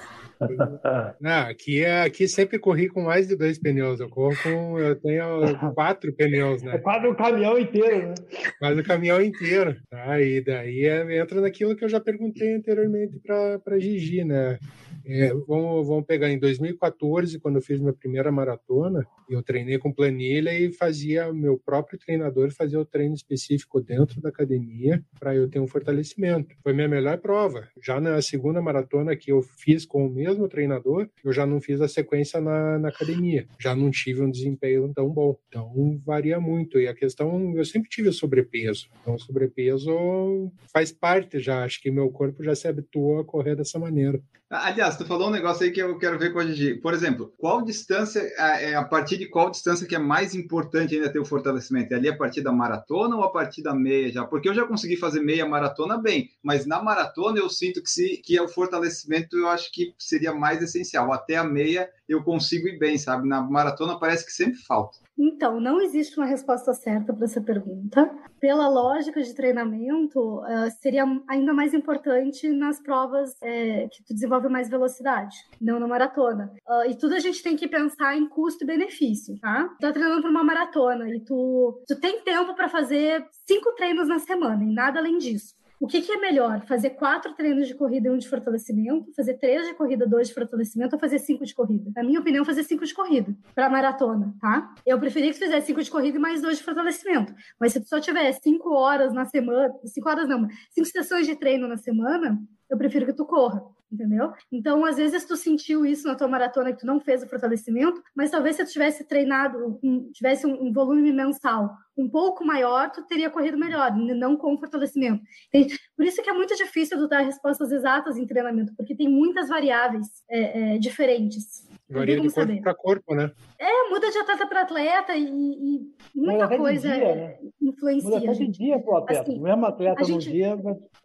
Não, aqui, é, aqui sempre corri com mais de dois pneus. Eu corro com. Eu tenho quatro pneus, né? É quase um caminhão inteiro, né? Quase o caminhão inteiro. Tá? E daí é, entra naquilo que eu já perguntei anteriormente para Gigi, né? É, vamos, vamos pegar em 2014, quando eu fiz minha primeira maratona, eu treinei com planilha e fazia meu próprio treinador fazia o treino específico dentro da academia para eu ter um fortalecimento. Foi minha melhor prova. Já na segunda maratona que eu fiz com o mesmo treinador, eu já não fiz a sequência na, na academia. Já não tive um desempenho tão bom. Então varia muito. E a questão, eu sempre tive sobrepeso. Então sobrepeso faz parte já. Acho que meu corpo já se habituou a correr dessa maneira. Aliás, tu falou um negócio aí que eu quero ver com a Gigi. Por exemplo, qual distância, é a partir de qual distância que é mais importante ainda ter o fortalecimento? É ali a partir da maratona ou a partir da meia já? Porque eu já consegui fazer meia maratona bem, mas na maratona eu sinto que se que é o fortalecimento eu acho que seria mais essencial. Até a meia eu consigo ir bem, sabe? Na maratona parece que sempre falta. Então, não existe uma resposta certa para essa pergunta. Pela lógica de treinamento, uh, seria ainda mais importante nas provas é, que tu desenvolve mais velocidade, não na maratona. Uh, e tudo a gente tem que pensar em custo e benefício, tá? Tu tá treinando para uma maratona e tu, tu tem tempo para fazer cinco treinos na semana e nada além disso. O que, que, é melhor? Fazer quatro treinos de corrida e um de fortalecimento? Fazer três de corrida, dois de fortalecimento ou fazer cinco de corrida? Na minha opinião, fazer cinco de corrida para maratona, tá? Eu preferia que tu fizesse cinco de corrida e mais dois de fortalecimento. Mas se tu só tiver cinco horas na semana, cinco horas não, cinco sessões de treino na semana, eu prefiro que tu corra entendeu? Então, às vezes tu sentiu isso na tua maratona que tu não fez o fortalecimento, mas talvez se tu tivesse treinado, tivesse um, um, volume mensal um pouco maior, tu teria corrido melhor, não com fortalecimento. Por isso que é muito difícil tu dar respostas exatas em treinamento, porque tem muitas variáveis é, é, diferentes. Varia de corpo para corpo, né? É, muda de atleta para atleta e, e muita coisa dia, né? influencia. Muda até de dia pro atleta. Assim, o mesmo atleta gente, no dia.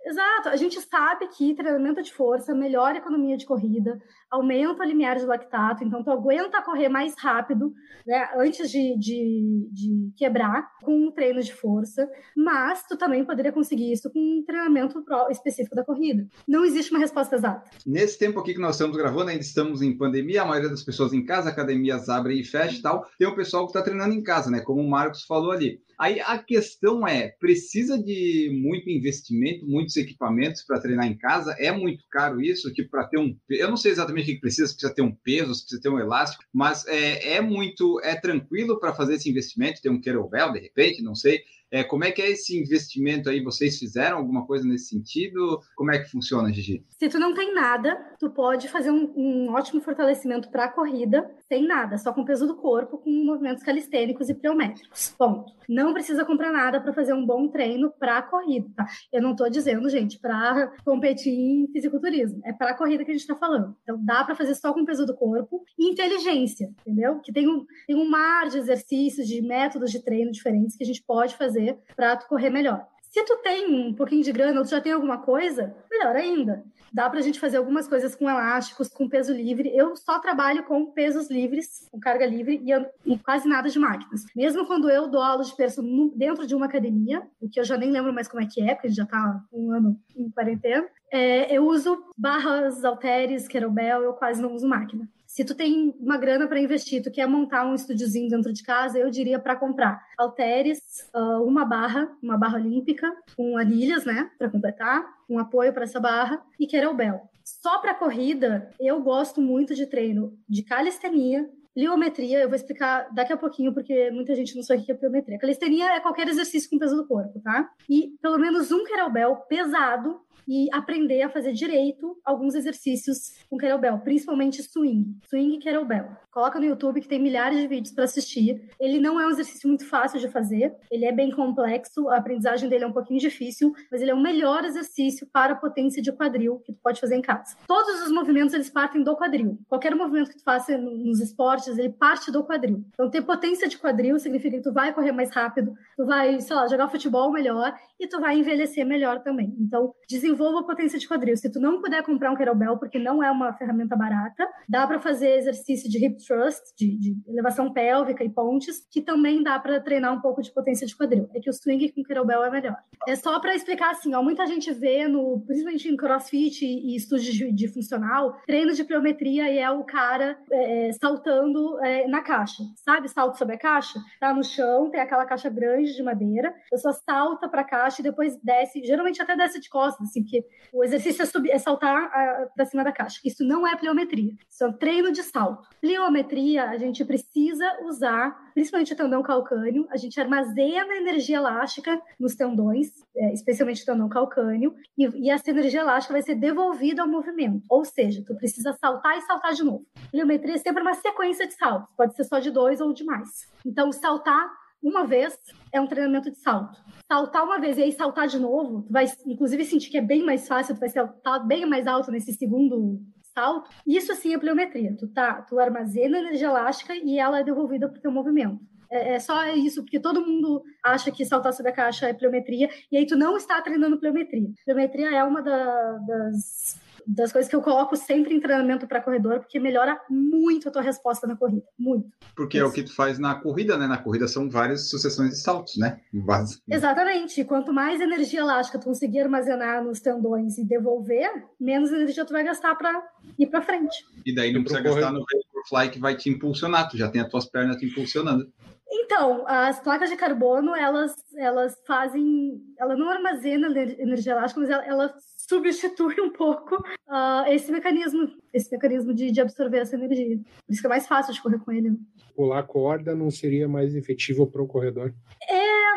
Exato. A gente sabe que treinamento de força melhora a economia de corrida, aumenta o limiar de lactato, então tu aguenta correr mais rápido, né, antes de, de, de quebrar com um treino de força, mas tu também poderia conseguir isso com um treinamento específico da corrida. Não existe uma resposta exata. Nesse tempo aqui que nós estamos gravando, ainda estamos em pandemia, a maioria das pessoas em casa, academias abrem e fecham e tal, tem o pessoal que está treinando em casa, né, como o Marcos falou ali. Aí a questão é, precisa de muito investimento, muitos equipamentos para treinar em casa? É muito caro isso? Tipo, para ter um... Eu não sei exatamente o que precisa, se precisa ter um peso, se precisa ter um elástico, mas é, é muito... É tranquilo para fazer esse investimento, ter um kettlebell, de repente, não sei. É, como é que é esse investimento aí? Vocês fizeram alguma coisa nesse sentido? Como é que funciona, Gigi? Se tu não tem nada, tu pode fazer um, um ótimo fortalecimento para a corrida sem nada, só com o peso do corpo, com movimentos calistênicos e pliométricos. Ponto. Não precisa comprar nada para fazer um bom treino para a corrida, tá? Eu não estou dizendo, gente, para competir em fisiculturismo. É para a corrida que a gente está falando. Então dá para fazer só com o peso do corpo e inteligência, entendeu? Que tem um, tem um mar de exercícios, de métodos de treino diferentes que a gente pode fazer fazer para tu correr melhor. Se tu tem um pouquinho de grana ou tu já tem alguma coisa, melhor ainda. Dá para a gente fazer algumas coisas com elásticos, com peso livre. Eu só trabalho com pesos livres, com carga livre e, quase nada de máquinas. Mesmo quando eu dou aula de perso dentro de uma academia, o que eu já nem lembro mais como é que é, porque a gente já está um ano em quarentena, é, eu uso barras, halteres, kettlebell, eu quase não uso máquina. Se tu tem uma grana para investir, tu quer montar um estúdiozinho dentro de casa, eu diria para comprar halteres, uh, uma barra, uma barra olímpica, com anilhas, né, para completar, um apoio para essa barra e kettlebell. Só para corrida, eu gosto muito de treino de calistenia, Pliometria, eu vou explicar daqui a pouquinho, porque muita gente não sabe o que é pliometria. Calistenia é qualquer exercício com peso do corpo, tá? E pelo menos um kettlebell pesado e aprender a fazer direito alguns exercícios com kettlebell, principalmente swing, swing e kettlebell. Coloca no YouTube que tem milhares de vídeos para assistir. Ele não é um exercício muito fácil de fazer, ele é bem complexo, a aprendizagem dele é um pouquinho difícil, mas ele é o melhor exercício para potência de quadril que tu pode fazer em casa. Todos os movimentos eles partem do quadril. Qualquer movimento que tu faça nos esportes, ele parte do quadril. Então ter potência de quadril significa que tu vai correr mais rápido, tu vai, sei lá, jogar futebol melhor e tu vai envelhecer melhor também. Então, desenvolva a potência de quadril. Se tu não puder comprar um kettlebell, porque não é uma ferramenta barata, dá para fazer exercício de hip thrust, de, de, elevação pélvica e pontes, que também dá para treinar um pouco de potência de quadril. É que o swing com kettlebell é melhor. É só para explicar assim, ó, muita gente vê no, principalmente em CrossFit e, e estúdios de, de, funcional, treinos de pliometria e é o cara é, saltando é, na caixa, sabe? Salto sobre a caixa, tá no chão, tem aquela caixa grande de madeira, a pessoa salta para cá caixa e depois desce, geralmente até desce de costas, assim, porque o exercício é, subir, é saltar para cima da caixa. Isso não é pliometria, isso é um treino de salto. Pliometria, a gente precisa usar, principalmente o tendão calcâneo, a gente armazena energia elástica nos tendões, é, especialmente o tendão calcâneo, e, e essa energia elástica vai ser devolvida ao movimento. Ou seja, tu precisa saltar e saltar de novo. Pliometria é sempre uma sequência de saltos, pode ser só de dois ou de mais. Então, saltar uma vez é um treinamento de salto. Saltar uma vez e aí saltar de novo, tu vai inclusive sentir que é bem mais fácil, tu vai saltar bem mais alto nesse segundo salto. Isso sim é pliometria. Tu tá, tu armazena energia elástica e ela é devolvida para o teu movimento. É, é, só isso, porque todo mundo acha que saltar sobre a caixa é pliometria, e aí tu não está treinando pliometria. Pliometria é uma da, das das coisas que eu coloco sempre em treinamento para corredor, porque melhora muito a tua resposta na corrida. Muito. Porque Isso. é o que tu faz na corrida, né? Na corrida são várias sucessões de saltos, né? Base. Exatamente. Quanto mais energia elástica tu conseguir armazenar nos tendões e devolver, menos energia tu vai gastar para ir para frente. E daí não precisa gastar no Vaporfly que vai te impulsionar, tu já tem as tuas pernas te impulsionando. Então, as placas de carbono, elas, elas fazem. Ela não armazena energia elástica, mas ela, ela substitui um pouco uh, esse mecanismo, esse mecanismo de, de, absorver essa energia. Por isso que é mais fácil de correr com ele. Pular corda não seria mais efetivo para o corredor? É.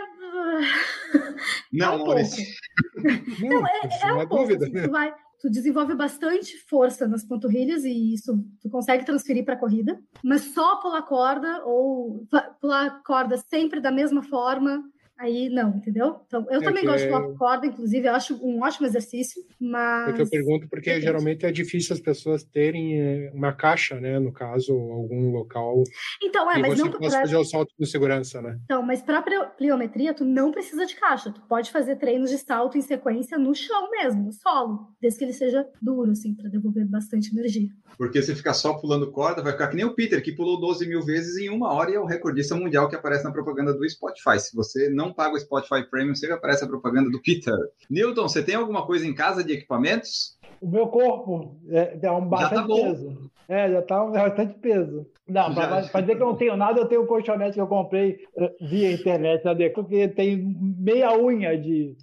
Não, é um Maurício. Não, é, é, é um pouco. Dúvida, assim, né? tu, vai, tu desenvolve bastante força nas panturrilhas e isso tu consegue transferir para a corrida, mas só pular corda ou pular corda sempre da mesma forma Aí não, entendeu? Então, eu é também gosto de pular é... corda, inclusive, eu acho um ótimo exercício, mas. É que eu pergunto porque Depende. geralmente é difícil as pessoas terem eh, uma caixa, né? No caso, algum local. Então, é, mas você não. Possa fazer o salto com segurança, né? Então, mas para pliometria, tu não precisa de caixa. Tu pode fazer treinos de salto em sequência no chão mesmo, no solo, desde que ele seja duro, assim, para devolver bastante energia. Porque se ficar só pulando corda, vai ficar que nem o Peter, que pulou 12 mil vezes em uma hora e é o recordista mundial que aparece na propaganda do Spotify. Se você não paga o Spotify Premium, sempre aparece a propaganda do Peter. Newton, você tem alguma coisa em casa de equipamentos? O meu corpo é, é um bastante já tá peso. É, já tá um bastante peso. Não, para dizer que eu não tenho nada, eu tenho um colchonete que eu comprei eh, via internet, né? porque tem meia unha de,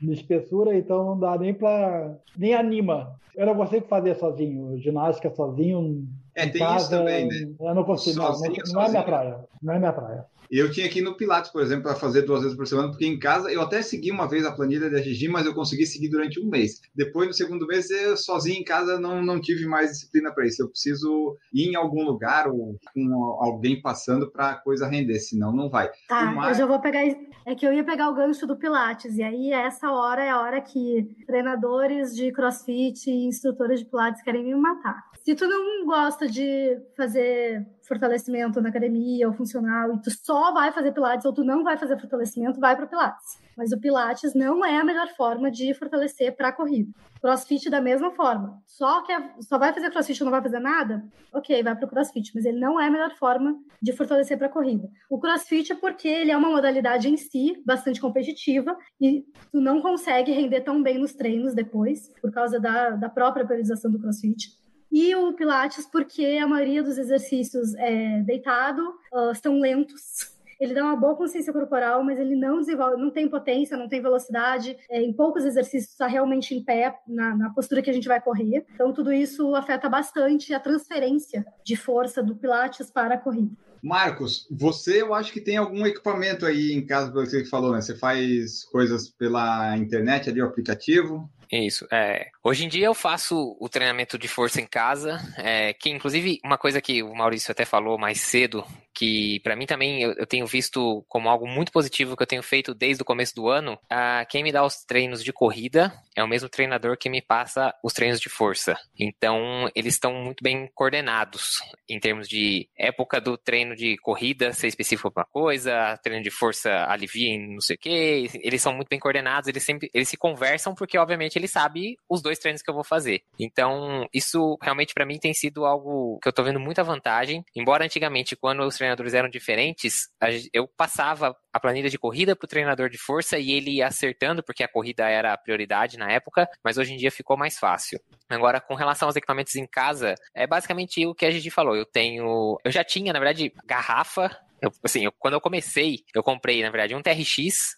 de espessura, então não dá nem para nem anima. Eu não consigo fazer sozinho, ginástica sozinho. É, tem casa, isso também, né? Eu não consigo, sozinho, não, não, não é minha praia. Não é minha praia. Eu tinha aqui no Pilates, por exemplo, para fazer duas vezes por semana, porque em casa eu até segui uma vez a planilha da Gigi, mas eu consegui seguir durante um mês. Depois, no segundo mês, eu sozinho em casa não, não tive mais disciplina para isso. Eu preciso ir em algum lugar ou com alguém passando para a coisa render, senão não vai. Tá, mais... eu já vou pegar. É que eu ia pegar o gancho do Pilates, e aí essa hora é a hora que treinadores de crossfit instrutores de Pilates querem me matar. Se tu não gosta de fazer fortalecimento na academia ou funcional e tu só vai fazer pilates ou tu não vai fazer fortalecimento, vai para pilates. Mas o Pilates não é a melhor forma de fortalecer para corrida. Crossfit da mesma forma. Só que só vai fazer crossfit e não vai fazer nada? Ok, vai para o crossfit, mas ele não é a melhor forma de fortalecer para corrida. O crossfit é porque ele é uma modalidade em si bastante competitiva e tu não consegue render tão bem nos treinos depois, por causa da, da própria periodização do crossfit. E o Pilates, porque a maioria dos exercícios é deitado, uh, são lentos, ele dá uma boa consciência corporal, mas ele não desenvolve, não tem potência, não tem velocidade. É, em poucos exercícios está realmente em pé, na, na, postura que a gente vai correr. Então, tudo isso afeta bastante a transferência de força do Pilates para a corrida. Marcos, você eu acho que tem algum equipamento aí em casa, pelo que você falou, né? Você faz coisas pela internet ali, o aplicativo? Isso. É. Hoje em dia eu faço o treinamento de força em casa, é, que inclusive uma coisa que o Maurício até falou mais cedo, que para mim também eu, eu, tenho visto como algo muito positivo que eu tenho feito desde o começo do ano. Ah, quem me dá os treinos de corrida é o mesmo treinador que me passa os treinos de força. Então eles estão muito bem coordenados em termos de época do treino de corrida ser específico para uma coisa, treino de força alivia em não sei o que. Eles são muito bem coordenados, eles sempre eles se conversam porque obviamente ele sabe os dois treinos que eu vou fazer. Então isso realmente para mim tem sido algo que eu tô vendo muita vantagem. Embora antigamente quando os treinadores eram diferentes, eu passava a planilha de corrida para o treinador de força e ele ia acertando, porque a corrida era a prioridade na época, mas hoje em dia ficou mais fácil. Agora, com relação aos equipamentos em casa, é basicamente o que a gente falou. Eu tenho. Eu já tinha, na verdade, garrafa eu, assim, eu, quando eu comecei, eu comprei, na verdade, um TRX,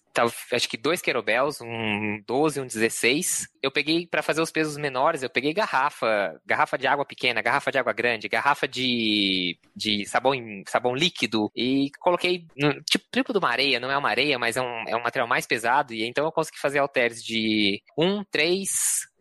acho que dois querobels, um 12 e um 16. Eu peguei para fazer os pesos menores, eu peguei garrafa, garrafa de água pequena, garrafa de água grande, garrafa de, de sabão, sabão líquido e coloquei tipo triplo de uma areia, não é uma areia, mas é um, é um material mais pesado e então eu consegui fazer halteres de 1, 3,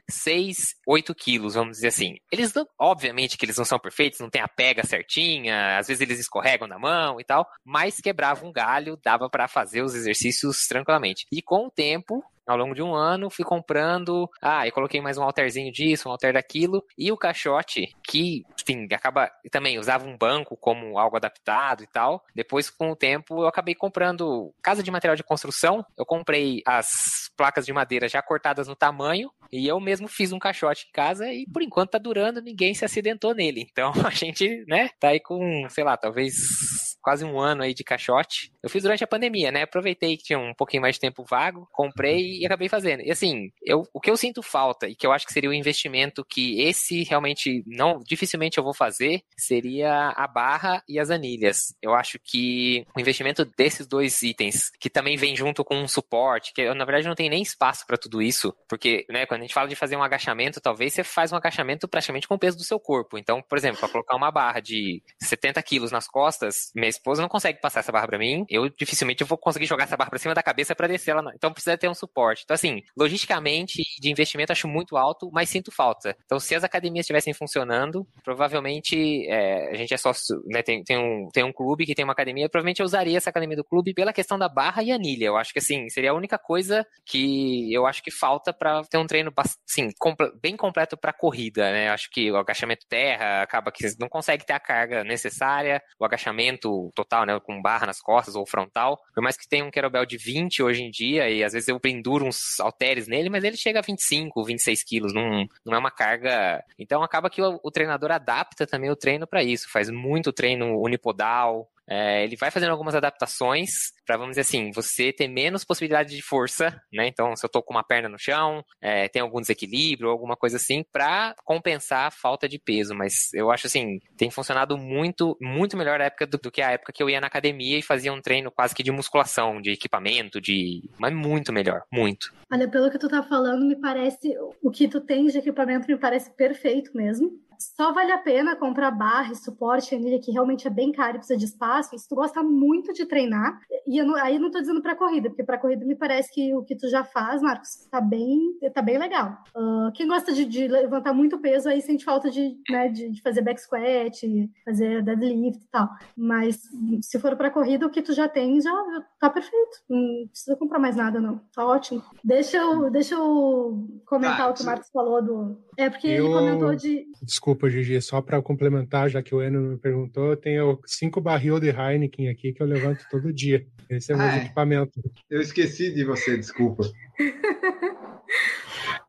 6, 8 quilos, vamos dizer assim. Eles não, obviamente que eles não são perfeitos, não tem a pega certinha, às vezes eles escorregam na mão e tal, mas quebrava um galho, dava para fazer os exercícios tranquilamente. E com o tempo, ao longo de um ano, fui comprando. Ah, e coloquei mais um alterzinho disso, um alter daquilo. E o caixote, que, enfim, acaba. Também usava um banco como algo adaptado e tal. Depois, com o tempo, eu acabei comprando casa de material de construção. Eu comprei as placas de madeira já cortadas no tamanho. E eu mesmo fiz um caixote em casa e por enquanto tá durando, ninguém se acidentou nele. Então a gente, né, tá aí com, sei lá, talvez quase um ano aí de caixote. Eu fiz durante a pandemia, né? Aproveitei que tinha um pouquinho mais de tempo vago, comprei e acabei fazendo. E assim, eu, o que eu sinto falta e que eu acho que seria o um investimento que esse realmente não, dificilmente eu vou fazer, seria a barra e as anilhas. Eu acho que o investimento desses dois itens, que também vem junto com um suporte, que eu, na verdade não tem nem espaço para tudo isso, porque, né, quando a gente fala de fazer um agachamento, talvez você faz um agachamento praticamente com o peso do seu corpo. Então, por exemplo, para colocar uma barra de 70 quilos nas costas, esposa não consegue passar essa barra para mim eu dificilmente vou conseguir jogar essa barra pra cima da cabeça para descer ela. Então precisa ter um suporte. Então, assim, logisticamente, de investimento, acho muito alto, mas sinto falta. Então, se as academias estivessem funcionando, provavelmente é, a gente é sócio, né? Tem, tem, um, tem um clube que tem uma academia, provavelmente eu usaria essa academia do clube pela questão da barra e anilha. Eu acho que assim, seria a única coisa que eu acho que falta para ter um treino assim, bem completo para corrida, né? Eu acho que o agachamento terra acaba que não consegue ter a carga necessária, o agachamento total, né? Com barra nas costas ou frontal. Por mais que tenha um kettlebell de 20 hoje em dia, e às vezes eu penduro uns halteres nele, mas ele chega a 25, 26 quilos, não, não é uma carga. Então acaba que o, o treinador adapta também o treino para isso, faz muito treino unipodal, é, ele vai fazendo algumas adaptações para, vamos dizer assim, você ter menos possibilidade de força, né? Então, se eu tô com uma perna no chão, é, tem algum desequilíbrio, alguma coisa assim, para compensar a falta de peso. Mas eu acho assim, tem funcionado muito, muito melhor a época do, do, que a época que eu ia na academia e fazia um treino quase que de musculação, de equipamento, de. Mas muito melhor, muito. Olha, pelo que tu tá falando, me parece. O que tu tens de equipamento me parece perfeito mesmo só vale a pena comprar barra e suporte, anilha, que realmente é bem caro e precisa de espaço. E se tu gosta muito de treinar, e eu não, aí eu não tô dizendo para corrida, porque para corrida me parece que o que tu já faz, Marcos, tá bem, tá bem legal. Uh, quem gosta de, de, levantar muito peso aí sente falta de, né, de, de, fazer back squat, fazer deadlift e tal. Mas se for para corrida, o que tu já tem já, já tá perfeito. Não precisa comprar mais nada, não. Tá ótimo. Deixa eu, deixa eu comentar ah, o que o Marcos falou do. É porque eu... ele comentou de. Desculpa Desculpa, Gigi, só para complementar, já que o Enio me perguntou, eu tenho cinco barril de Heineken aqui que eu levanto todo dia. Esse é o meu Ah, é? equipamento. Eu esqueci de você, desculpa.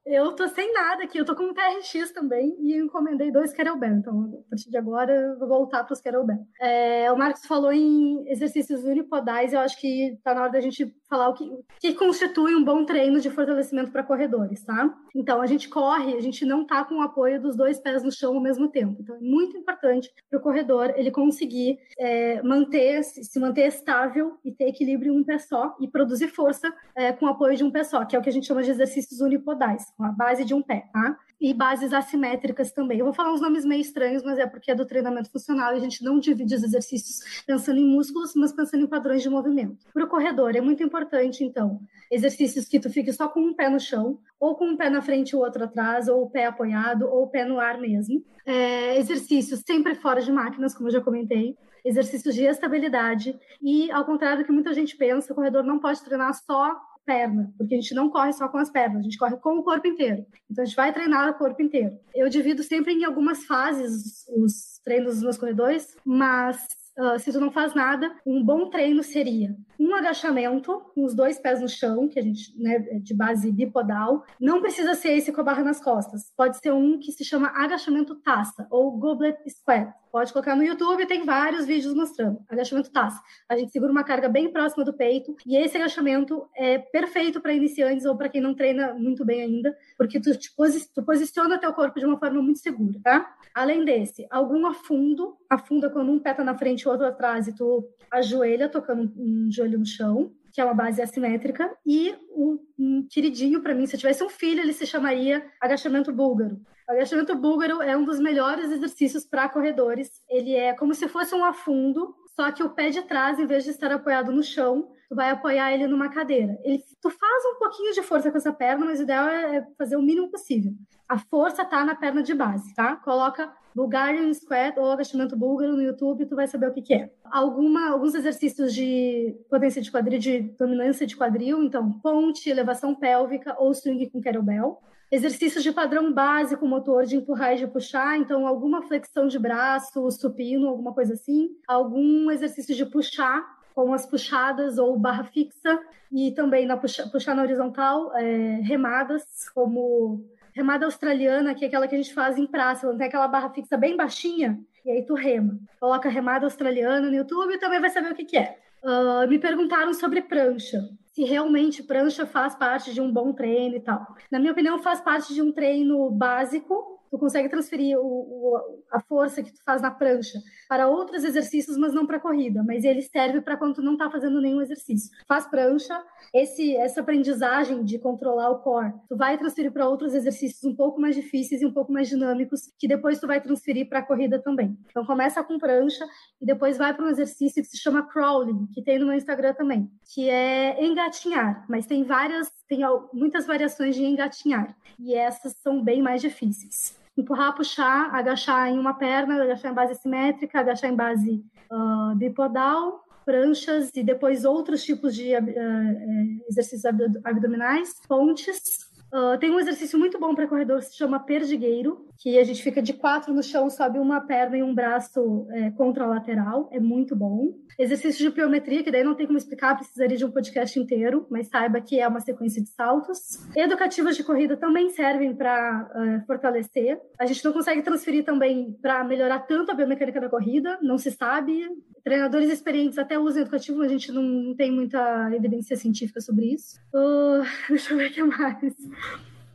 Eu tô sem nada aqui, eu tô com um TRX também e encomendei dois kettlebell. Então, a partir de agora, eu vou voltar para os kettlebell. É, o Marcos falou em exercícios unipodais, eu acho que tá na hora da gente falar o que, o que constitui um bom treino de fortalecimento para corredores, tá? Então, a gente corre, a gente não tá com o apoio dos dois pés no chão ao mesmo tempo. Então, é muito importante para o corredor ele conseguir é, manter, se manter estável e ter equilíbrio em um pé só e produzir força é, com o apoio de um pé só, que é o que a gente chama de exercícios unipodais, com a base de um pé, tá? E bases assimétricas também. Eu vou falar uns nomes meio estranhos, mas é porque é do treinamento funcional e a gente não divide os exercícios pensando em músculos, mas pensando em padrões de movimento. Para o corredor, é muito importante, então, exercícios que tu fique só com um pé no chão, ou com um pé na frente e o outro atrás, ou o pé apoiado, ou o pé no ar mesmo. É, exercícios sempre fora de máquinas, como eu já comentei. Exercícios de estabilidade. E, ao contrário do que muita gente pensa, o corredor não pode treinar só perna, porque a gente não corre só com as pernas, a gente corre com o corpo inteiro. Então a gente vai treinar o corpo inteiro. Eu divido sempre em algumas fases os treinos dos meus corredores, mas uh, se tu não faz nada, um bom treino seria um agachamento com os dois pés no chão, que a gente, né, é de base bipodal. Não precisa ser esse com a barra nas costas. Pode ser um que se chama agachamento taça ou goblet squat. Pode colocar no YouTube, tem vários vídeos mostrando. Agachamento taça. A gente segura uma carga bem próxima do peito e esse agachamento é perfeito para iniciantes ou para quem não treina muito bem ainda, porque tu, te posi tu posiciona teu corpo de uma forma muito segura, tá? Além desse, algum afundo, afunda quando um pé tá na frente e o outro atrás e tu ajoelha tocando um joelho no chão, que é uma base assimétrica, e um, um queridinho para mim, se eu tivesse um filho, ele se chamaria agachamento búlgaro. Agachamento búlgaro é um dos melhores exercícios para corredores. Ele é como se fosse um afundo, só que o pé de trás, em vez de estar apoiado no chão, tu vai apoiar ele numa cadeira. Ele, tu faz um pouquinho de força com essa perna, mas o ideal é fazer o mínimo possível. A força tá na perna de base, tá? Coloca Bulgarian Squat ou agachamento búlgaro no YouTube, tu vai saber o que, que é. Alguma, alguns exercícios de potência de quadril, de dominância de quadril, então ponte, elevação pélvica ou swing com kettlebell. Exercícios de padrão básico motor de empurrar e de puxar, então alguma flexão de braço, supino, alguma coisa assim. Algum exercício de puxar, como as puxadas ou barra fixa, e também na puxa, puxar na horizontal, é, remadas, como remada australiana, que é aquela que a gente faz em praça, tem aquela barra fixa bem baixinha, e aí tu rema. Coloca remada australiana no YouTube e também vai saber o que, que é. Uh, me perguntaram sobre prancha, se realmente prancha faz parte de um bom treino e tal. Na minha opinião, faz parte de um treino básico. Tu consegue transferir o, o, a força que tu faz na prancha para outros exercícios, mas não para corrida. Mas ele serve para quando tu não está fazendo nenhum exercício. Faz prancha, esse, essa aprendizagem de controlar o core, tu vai transferir para outros exercícios um pouco mais difíceis e um pouco mais dinâmicos, que depois tu vai transferir para a corrida também. Então começa com prancha e depois vai para um exercício que se chama crawling, que tem no meu Instagram também, que é engatinhar, mas tem várias, tem muitas variações de engatinhar, e essas são bem mais difíceis. Empurrar, puxar, agachar em uma perna, agachar em base simétrica, agachar em base uh, bipodal, pranchas e depois outros tipos de uh, exercícios abdominais, pontes. Uh, tem um exercício muito bom para corredor que se chama perdigueiro, que a gente fica de quatro no chão, sobe uma perna e um braço é, contralateral, é muito bom. Exercício de pliometria, que daí não tem como explicar, precisaria de um podcast inteiro, mas saiba que é uma sequência de saltos. Educativas de corrida também servem para uh, fortalecer. A gente não consegue transferir também para melhorar tanto a biomecânica da corrida, não se sabe. Treinadores experientes até usam educativo, mas a gente não tem muita evidência científica sobre isso. Uh, deixa eu ver o que mais.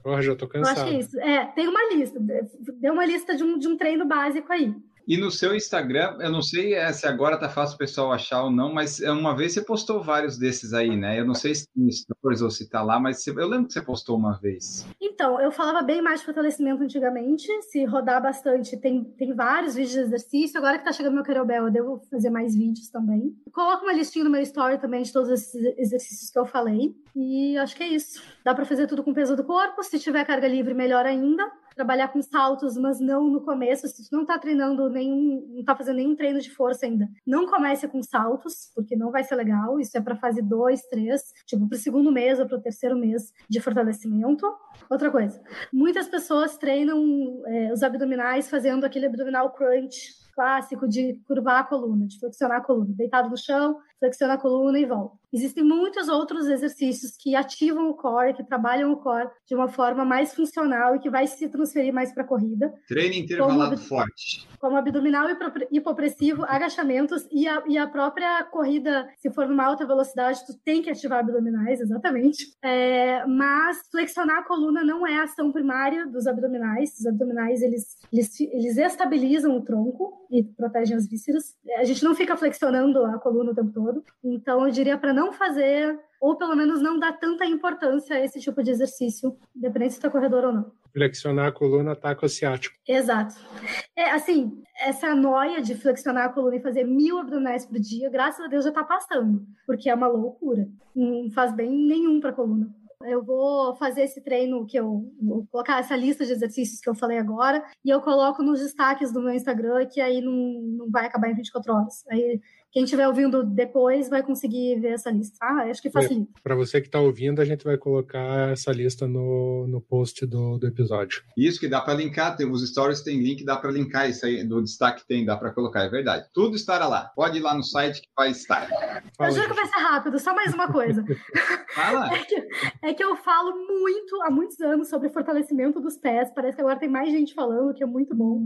Porra, já tô cansado. Eu acho que é isso. É, tem uma lista. Deu uma lista de um, de um treino básico aí. E no seu Instagram, eu não sei se agora tá fácil o pessoal achar ou não, mas uma vez você postou vários desses aí, né? Eu não sei se stories ou se tá lá, mas eu lembro que você postou uma vez. Então, eu falava bem mais de fortalecimento antigamente. Se rodar bastante, tem, tem vários vídeos de exercício. Agora que tá chegando meu kettlebell, eu devo fazer mais vídeos também. Coloco uma listinha no meu story também de todos esses exercícios que eu falei. E acho que é isso. Dá para fazer tudo com peso do corpo. Se tiver carga livre, melhor ainda. Trabalhar com saltos, mas não no começo. Se tu não tá treinando nenhum, não tá fazendo nenhum treino de força ainda, não comece com saltos, porque não vai ser legal. Isso é para fase 2, 3, tipo pro segundo mês ou pro terceiro mês de fortalecimento. Outra coisa, muitas pessoas treinam é, os abdominais fazendo aquele abdominal crunch clássico de curvar a coluna, de flexionar a coluna, deitado no chão, flexiona a coluna e volta. Existem muitos outros exercícios que ativam o core, que trabalham o core de uma forma mais funcional e que vai se transferir mais para a corrida. Treino intervalado como, forte. Como abdominal hipopressivo, agachamentos e a, e a própria corrida, se for numa alta velocidade, tu tem que ativar abdominais, exatamente. É, mas flexionar a coluna não é a ação primária dos abdominais. Os abdominais, eles, eles, eles estabilizam o tronco e protegem as vísceras. A gente não fica flexionando a coluna o tempo todo. Então, eu diria para não fazer, ou pelo menos não dar tanta importância a esse tipo de exercício, independente se está corredor ou não. Flexionar a coluna ataca o ciático. Exato. É, assim, essa noia de flexionar a coluna e fazer mil abdominais por dia, graças a Deus já está passando, porque é uma loucura. Não faz bem nenhum para a coluna. Eu vou fazer esse treino que eu vou colocar essa lista de exercícios que eu falei agora e eu coloco nos destaques do meu Instagram, que aí não, não vai acabar em 24 horas. Aí quem estiver ouvindo depois vai conseguir ver essa lista. Ah, acho que é, facilita. Para você que está ouvindo, a gente vai colocar essa lista no, no post do, do episódio. Isso que dá para linkar, tem, os stories tem link, dá para linkar isso aí, do destaque tem, dá para colocar, é verdade. Tudo estará lá. Pode ir lá no site que vai estar. Fala, eu juro que vai ser rápido, só mais uma coisa. Fala. É que, é que eu falo muito, há muitos anos, sobre fortalecimento dos pés. Parece que agora tem mais gente falando, que é muito bom.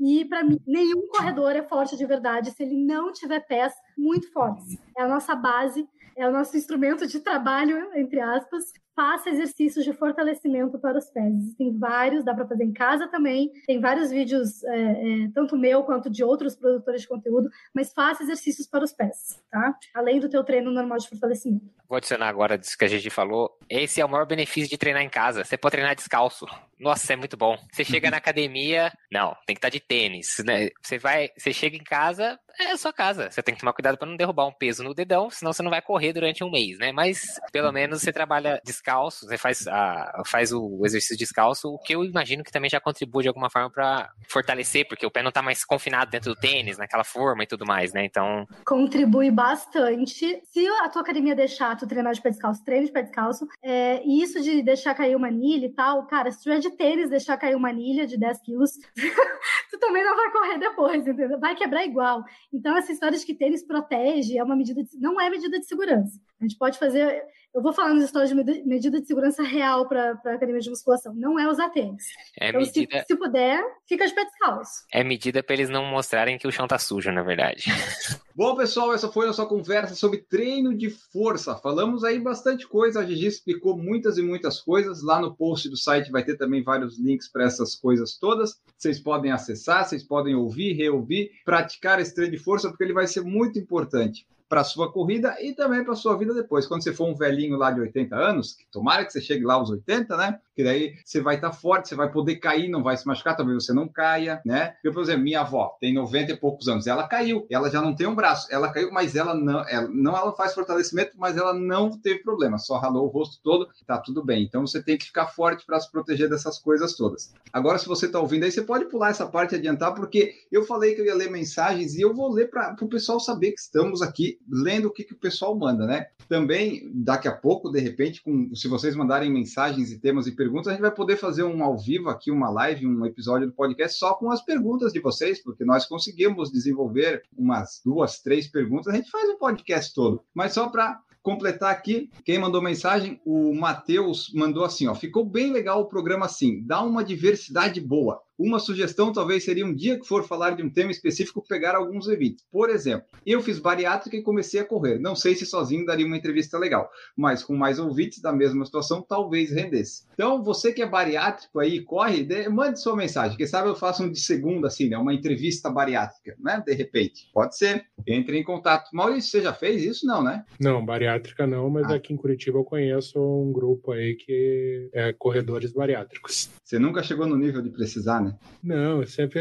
E para mim, nenhum corredor é forte de verdade se ele não tiver pés muito fortes. É a nossa base, é o nosso instrumento de trabalho, entre aspas, faça exercícios de fortalecimento para os pés. Existem vários, dá para fazer em casa também. Tem vários vídeos, é, é, tanto meu quanto de outros produtores de conteúdo, mas faça exercícios para os pés, tá? Além do teu treino normal de fortalecimento. Vou adicionar agora disso que a gente falou. Esse é o maior benefício de treinar em casa. Você pode treinar descalço. Nossa, é muito bom. Você chega na academia, não, tem que estar de tênis, né? Você vai, você chega em casa, é a sua casa. Você tem que tomar cuidado para não derrubar um peso no dedão, senão você não vai correr durante um mês, né? Mas pelo menos você trabalha descalço, você faz, a, faz o exercício descalço, o que eu imagino que também já contribui de alguma forma para fortalecer, porque o pé não tá mais confinado dentro do tênis, naquela forma e tudo mais, né? Então. Contribui bastante. Se a tua academia deixar tu treinar de pé descalço, treine de pé descalço, é, e isso de deixar cair uma anilha e tal, cara, se tu é de tênis deixar cair uma anilha de 10 quilos, tu também não vai correr depois, entendeu? Vai quebrar igual. Então, essa história de que tênis protege é uma medida de, não é medida de segurança. A gente pode fazer. Eu vou falar nas histórias de medida de segurança real para a academia de musculação. Não é usar tênis. É então, medida... se, se puder, fica de pé descalço. É medida para eles não mostrarem que o chão tá sujo, na verdade. Bom, pessoal, essa foi a nossa conversa sobre treino de força. Falamos aí bastante coisa. A Gigi explicou muitas e muitas coisas. Lá no post do site vai ter também vários links para essas coisas todas. Vocês podem acessar, vocês podem ouvir, reouvir, praticar esse treino de força, porque ele vai ser muito importante para sua corrida e também para sua vida depois. Quando você for um velhinho lá de 80 anos, que tomara que você chegue lá aos 80, né? Que daí você vai estar tá forte, você vai poder cair, não vai se machucar, talvez você não caia, né? Eu, por exemplo, minha avó tem 90 e poucos anos, ela caiu, ela já não tem um braço, ela caiu, mas ela não, ela, não ela faz fortalecimento, mas ela não teve problema, só ralou o rosto todo, tá tudo bem. Então você tem que ficar forte para se proteger dessas coisas todas. Agora, se você está ouvindo aí, você pode pular essa parte e adiantar, porque eu falei que eu ia ler mensagens e eu vou ler para o pessoal saber que estamos aqui lendo o que, que o pessoal manda, né? Também, daqui a pouco, de repente, com, se vocês mandarem mensagens e temas e perguntas, a gente vai poder fazer um ao vivo aqui, uma live, um episódio do podcast só com as perguntas de vocês, porque nós conseguimos desenvolver umas duas, três perguntas, a gente faz um podcast todo. Mas só para completar aqui, quem mandou mensagem, o Matheus mandou assim, ó, ficou bem legal o programa assim, dá uma diversidade boa. Uma sugestão talvez seria um dia que for falar de um tema específico, pegar alguns eventos. Por exemplo, eu fiz bariátrica e comecei a correr. Não sei se sozinho daria uma entrevista legal, mas com mais ouvintes da mesma situação, talvez rendesse. Então, você que é bariátrico aí, corre, de, mande sua mensagem. Quem sabe eu faço um de segunda, assim, né? Uma entrevista bariátrica, né? De repente. Pode ser. Entre em contato. Maurício, você já fez isso? Não, né? Não, bariátrica não, mas ah. aqui em Curitiba eu conheço um grupo aí que é corredores bariátricos. Você nunca chegou no nível de precisar, né? Não, eu sempre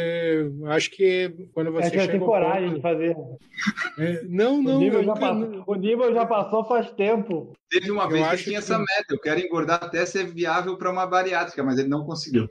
acho que quando você É que eu chega coragem ponto- de fazer. É, não, O não, nível, eu já nunca- passou, o nível já passou faz tempo. Teve uma Eu vez que tinha que- essa meta, eu quero engordar até ser viável para uma bariátrica, mas ele não conseguiu.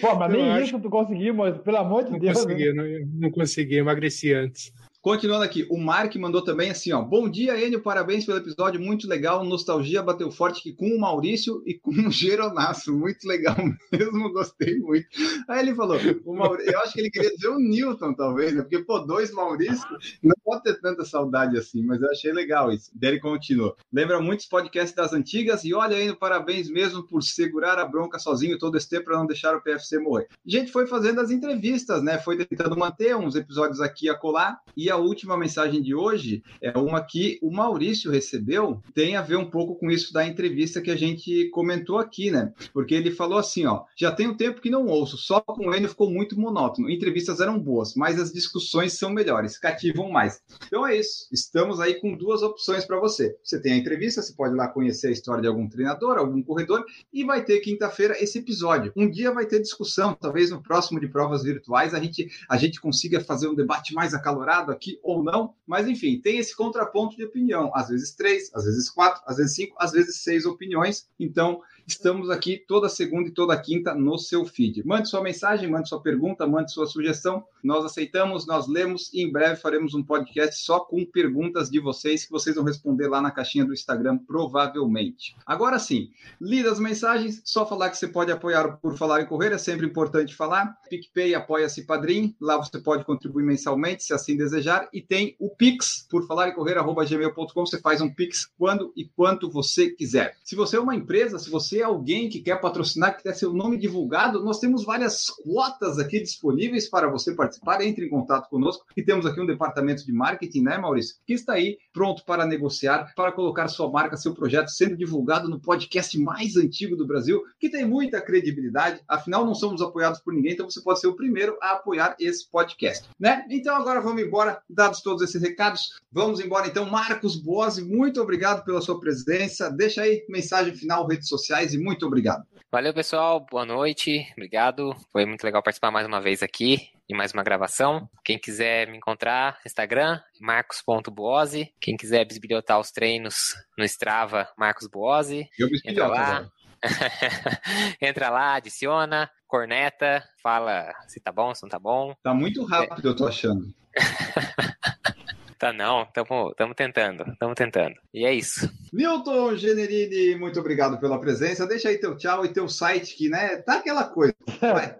Pô, mas Eu nem acho- isso tu conseguiu, mas pelo amor de não Deus. né? consegui, não, não consegui, emagreci antes. Continuando aqui, o Mark mandou também assim, ó. Bom dia, Enio, parabéns pelo episódio, muito legal. Nostalgia bateu forte aqui com o Maurício e com o Geronasso. Muito legal mesmo, gostei muito. Aí ele falou, o Mauri- eu acho que ele queria dizer o Newton, talvez, né? Porque, pô, dois Maurício não pode ter tanta saudade assim, mas eu achei legal isso. Daí ele continuou. Lembra muitos podcasts das antigas e olha, Enio, parabéns mesmo por segurar a bronca sozinho todo esse tempo para não deixar o PFC morrer. A gente foi fazendo as entrevistas, né? Foi tentando manter uns episódios aqui a colar. E a última mensagem de hoje é uma que o Maurício recebeu, tem a ver um pouco com isso da entrevista que a gente comentou aqui, né? Porque ele falou assim, ó, já tem um tempo que não ouço, só com ele ficou muito monótono. Entrevistas eram boas, mas as discussões são melhores, cativam mais. Então é isso. Estamos aí com duas opções para você. Você tem a entrevista, você pode ir lá conhecer a história de algum treinador, algum corredor, e vai ter quinta-feira esse episódio. Um dia vai ter discussão, talvez no próximo de provas virtuais a gente, a gente consiga fazer um debate mais acalorado aqui ou não, mas enfim, tem esse contraponto de opinião. Às vezes três, às vezes quatro, às vezes cinco, às vezes seis opiniões. Então, estamos aqui toda segunda e toda quinta no seu feed. Mande sua mensagem, mande sua pergunta, mande sua sugestão. Nós aceitamos, nós lemos e em breve faremos um podcast só com perguntas de vocês que vocês vão responder lá na caixinha do Instagram, provavelmente. Agora sim, lidas as mensagens, só falar que você pode apoiar por falar em correr, é sempre importante falar. PicPay, apoia-se Padrim, lá você pode contribuir mensalmente, se assim desejar, e tem o Pix, por falar em correr, arroba gmail.com, você faz um Pix quando e quanto você quiser. Se você é uma empresa, se você é alguém que quer patrocinar, que quer seu nome divulgado, nós temos várias cotas aqui disponíveis para você participar, entre em contato conosco, e temos aqui um departamento de marketing, né, Maurício, que está aí pronto para negociar, para colocar sua marca, seu projeto sendo divulgado no podcast mais antigo do Brasil, que tem muita credibilidade, afinal não somos apoiados por ninguém, então você pode ser o primeiro a apoiar esse podcast, né? Então agora vamos embora, dados todos esses recados, vamos embora então, Marcos Boazzi, muito obrigado pela sua presença, deixa aí mensagem final, redes sociais e muito obrigado. Valeu, pessoal. Boa noite. Obrigado. Foi muito legal participar mais uma vez aqui em mais uma gravação. Quem quiser me encontrar, Instagram, marcos.boose. Quem quiser bisbilhotar os treinos no Strava, Marcos Boose. Eu Entra lá. agora. Entra lá, adiciona, corneta, fala se tá bom, se não tá bom. Tá muito rápido, eu tô achando. Tá não, tamo, tamo tentando, tamo tentando. E é isso. Newton Generini, muito obrigado pela presença. Deixa aí teu tchau e teu site, que né, tá aquela coisa.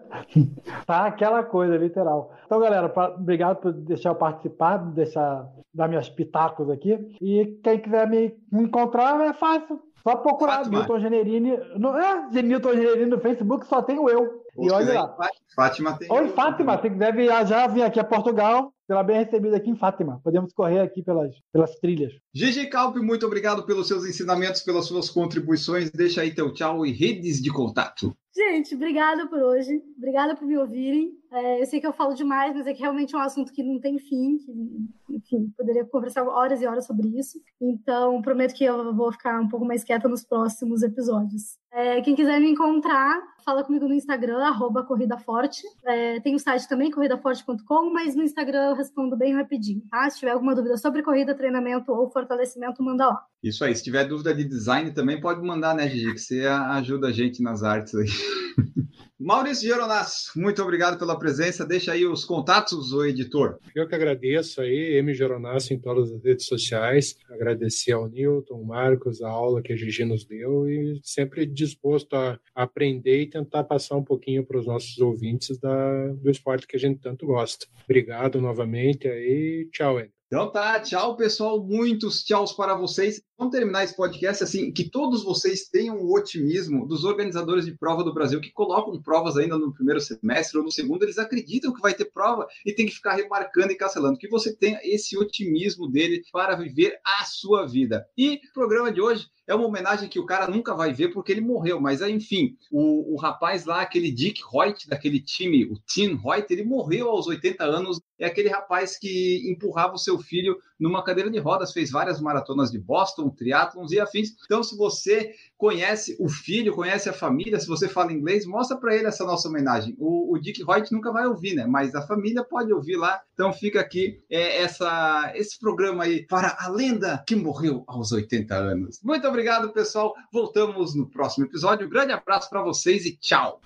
Tá aquela coisa, literal. Então, galera, pra- obrigado por deixar eu participar, deixar dar meus pitacos aqui. E quem quiser me, encontrar é fácil. Só procurar Fátima. Newton Generini. No, é, Newton Generini no Facebook só tenho eu. Ou E olha lá. Fátima tem. Oi, Fátima, se quiser viajar, vir aqui a Portugal, será bem recebido aqui em Fátima. Podemos correr aqui pelas, pelas trilhas. Gigi Calp, muito obrigado pelos seus ensinamentos, pelas suas contribuições. Deixa aí teu tchau e redes de contato. Gente, obrigada por hoje. Obrigada por me ouvirem. É, eu sei que eu falo demais, mas é que realmente é um assunto que não tem fim. Que, enfim, poderia conversar horas e horas sobre isso. Então, prometo que eu vou ficar um pouco mais quieta nos próximos episódios. É, quem quiser me encontrar, fala comigo no Instagram, arroba Corrida Forte. É, tem o site também, corridaforte.com, mas no Instagram eu respondo bem rapidinho, tá? Se tiver alguma dúvida sobre corrida, treinamento ou fortalecimento, manda lá. Isso aí, se tiver dúvida de design também pode mandar, né, Gigi? Que você ajuda a gente nas artes aí. Maurício Geronasso, muito obrigado pela presença. Deixa aí os contatos, o editor. Eu que agradeço aí, M. Geronasso em todas as redes sociais. Agradecer ao Newton, Marcos, a aula que a Gigi nos deu e sempre disposto a aprender e tentar passar um pouquinho para os nossos ouvintes da, do esporte que a gente tanto gosta. Obrigado novamente aí. Tchau, Ed. Então tá, tchau pessoal, muitos tchauz para vocês. Vamos terminar esse podcast assim, que todos vocês tenham o otimismo dos organizadores de prova do Brasil que colocam provas ainda no primeiro semestre ou no segundo, eles acreditam que vai ter prova e tem que ficar remarcando e cancelando. Que você tenha esse otimismo dele para viver a sua vida. E o programa de hoje é uma homenagem que o cara nunca vai ver porque ele morreu, mas aí, enfim, o, o rapaz lá, aquele Dick Hoyt, daquele time, o Tim Hoyt, ele morreu aos 80 anos. É aquele rapaz que empurrava o seu filho numa cadeira de rodas, fez várias maratonas de Boston, nadam, triatlons e afins. Então, se você conhece o filho, conhece a família, se você fala inglês, mostra para ele essa nossa homenagem. O, o Dick Hoyt nunca vai ouvir, né? Mas a família pode ouvir lá. Então fica aqui é, essa, esse programa aí para a lenda que morreu aos 80 anos. Muito obrigado, pessoal. Voltamos no próximo episódio. Um grande abraço para vocês e tchau.